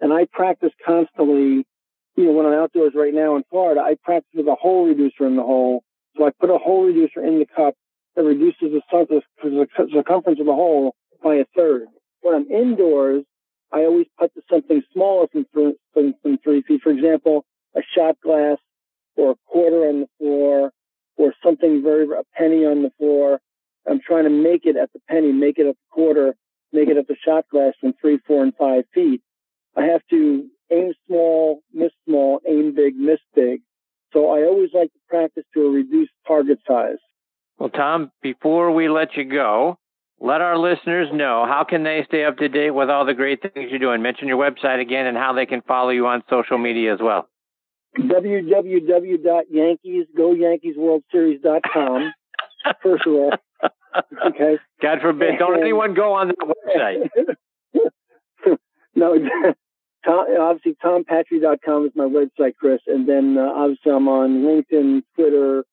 and I practice constantly. You know, when I'm outdoors right now in Florida, I practice with a hole reducer in the hole. So I put a hole reducer in the cup that reduces the circumference of the hole by a third. When I'm indoors, I always put to something smaller than, than three feet. For example, a shot glass or a quarter on the floor or something very, a penny on the floor. I'm trying to make it at the penny, make it at the quarter, make it at the shot glass from three, four, and five feet. I have to aim small, miss small, aim big, miss big. So I always like to practice to a reduced target size. Well, Tom, before we let you go, let our listeners know how can they stay up to date with all the great things you're doing. Mention your website again and how they can follow you on social media as well www.yankeesgoyankeesworldseries.com. First of all, okay. God forbid, don't anyone go on that website. no, Tom, obviously tompatri.com is my website, Chris, and then uh, obviously I'm on LinkedIn, Twitter,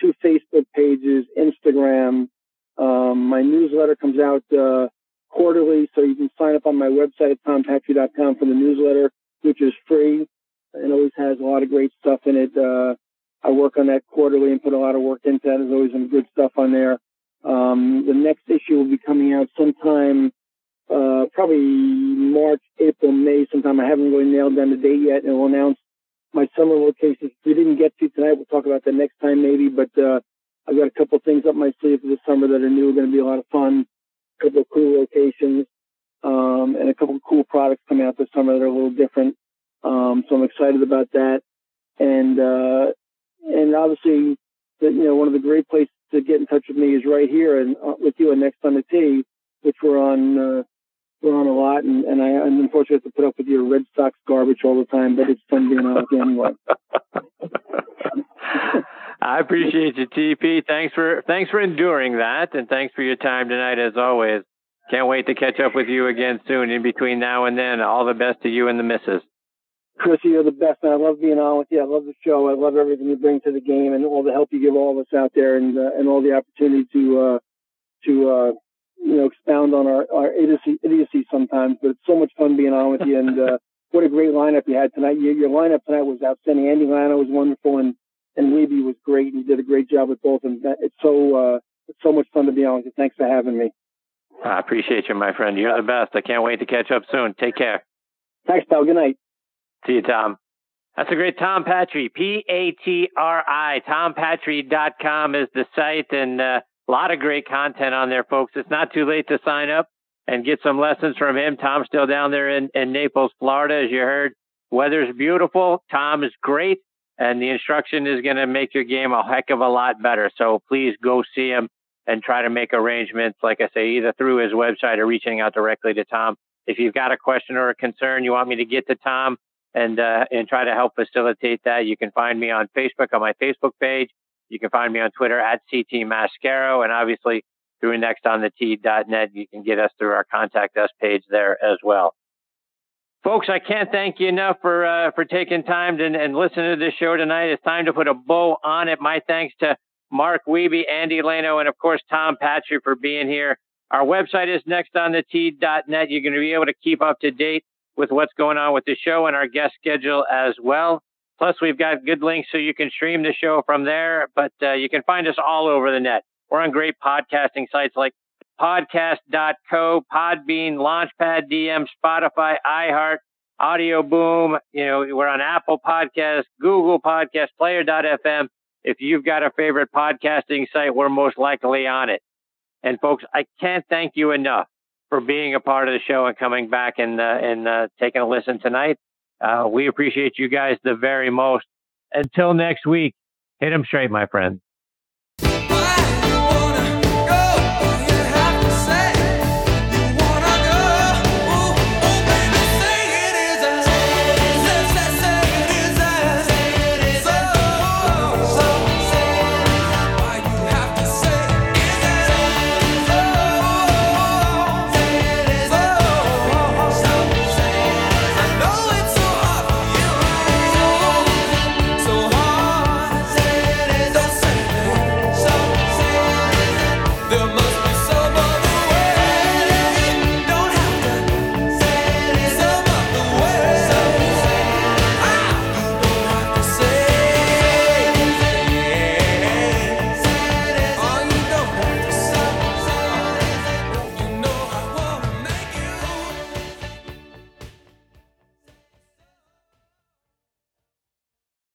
two Facebook pages, Instagram. Um, my newsletter comes out uh, quarterly, so you can sign up on my website at tompatri.com for the newsletter, which is free and always has a lot of great stuff in it. Uh, I work on that quarterly and put a lot of work into that. There's always some good stuff on there. Um, the next issue will be coming out sometime, uh, probably March, April, May sometime. I haven't really nailed down the date yet and we'll announce my summer locations we didn't get to tonight. We'll talk about that next time maybe. But uh, I've got a couple things up my sleeve for this summer that are new, going to be a lot of fun. A couple of cool locations, um, and a couple of cool products coming out this summer that are a little different. Um, so I'm excited about that. And uh, and obviously, you know, one of the great places to get in touch with me is right here and uh, with you and next on the tee, which we're on. Uh, we're on a lot, and, and I, unfortunately have to put up with your Red Sox garbage all the time, but it's fun being on with anyway. I appreciate you, TP. Thanks for thanks for enduring that, and thanks for your time tonight, as always. Can't wait to catch up with you again soon. In between now and then, all the best to you and the missus. Chrissy, you're the best, man. I love being on with you. I love the show. I love everything you bring to the game and all the help you give all of us out there, and uh, and all the opportunity to uh, to uh, you know expound on our our idiocy, idiocy sometimes. But it's so much fun being on with you, and uh, what a great lineup you had tonight. Your, your lineup tonight was outstanding. Andy Lano was wonderful, and and Levy was great. He did a great job with both, and it's so uh, it's so much fun to be on with you. Thanks for having me. I appreciate you, my friend. You're the best. I can't wait to catch up soon. Take care. Thanks, pal. Good night. See you, Tom. That's a great Tom Patri, P A T R I. TomPatri.com is the site, and uh, a lot of great content on there, folks. It's not too late to sign up and get some lessons from him. Tom's still down there in, in Naples, Florida, as you heard. Weather's beautiful. Tom is great, and the instruction is going to make your game a heck of a lot better. So please go see him and try to make arrangements, like I say, either through his website or reaching out directly to Tom. If you've got a question or a concern you want me to get to Tom, and uh, and try to help facilitate that. You can find me on Facebook on my Facebook page. You can find me on Twitter at CT Mascaro, and obviously through nextonthetee.net, you can get us through our contact us page there as well. Folks, I can't thank you enough for uh, for taking time to, and listening to this show tonight. It's time to put a bow on it. My thanks to Mark Wiebe, Andy Lano, and of course Tom Patri for being here. Our website is nextonthetee.net. You're going to be able to keep up to date with what's going on with the show and our guest schedule as well. Plus, we've got good links so you can stream the show from there, but uh, you can find us all over the net. We're on great podcasting sites like podcast.co, Podbean, Launchpad DM, Spotify, iHeart, Audio Boom. You know, we're on Apple Podcasts, Google Podcasts, Player.fm. If you've got a favorite podcasting site, we're most likely on it. And folks, I can't thank you enough for being a part of the show and coming back and uh, and uh, taking a listen tonight. Uh, we appreciate you guys the very most. Until next week, hit them straight, my friends.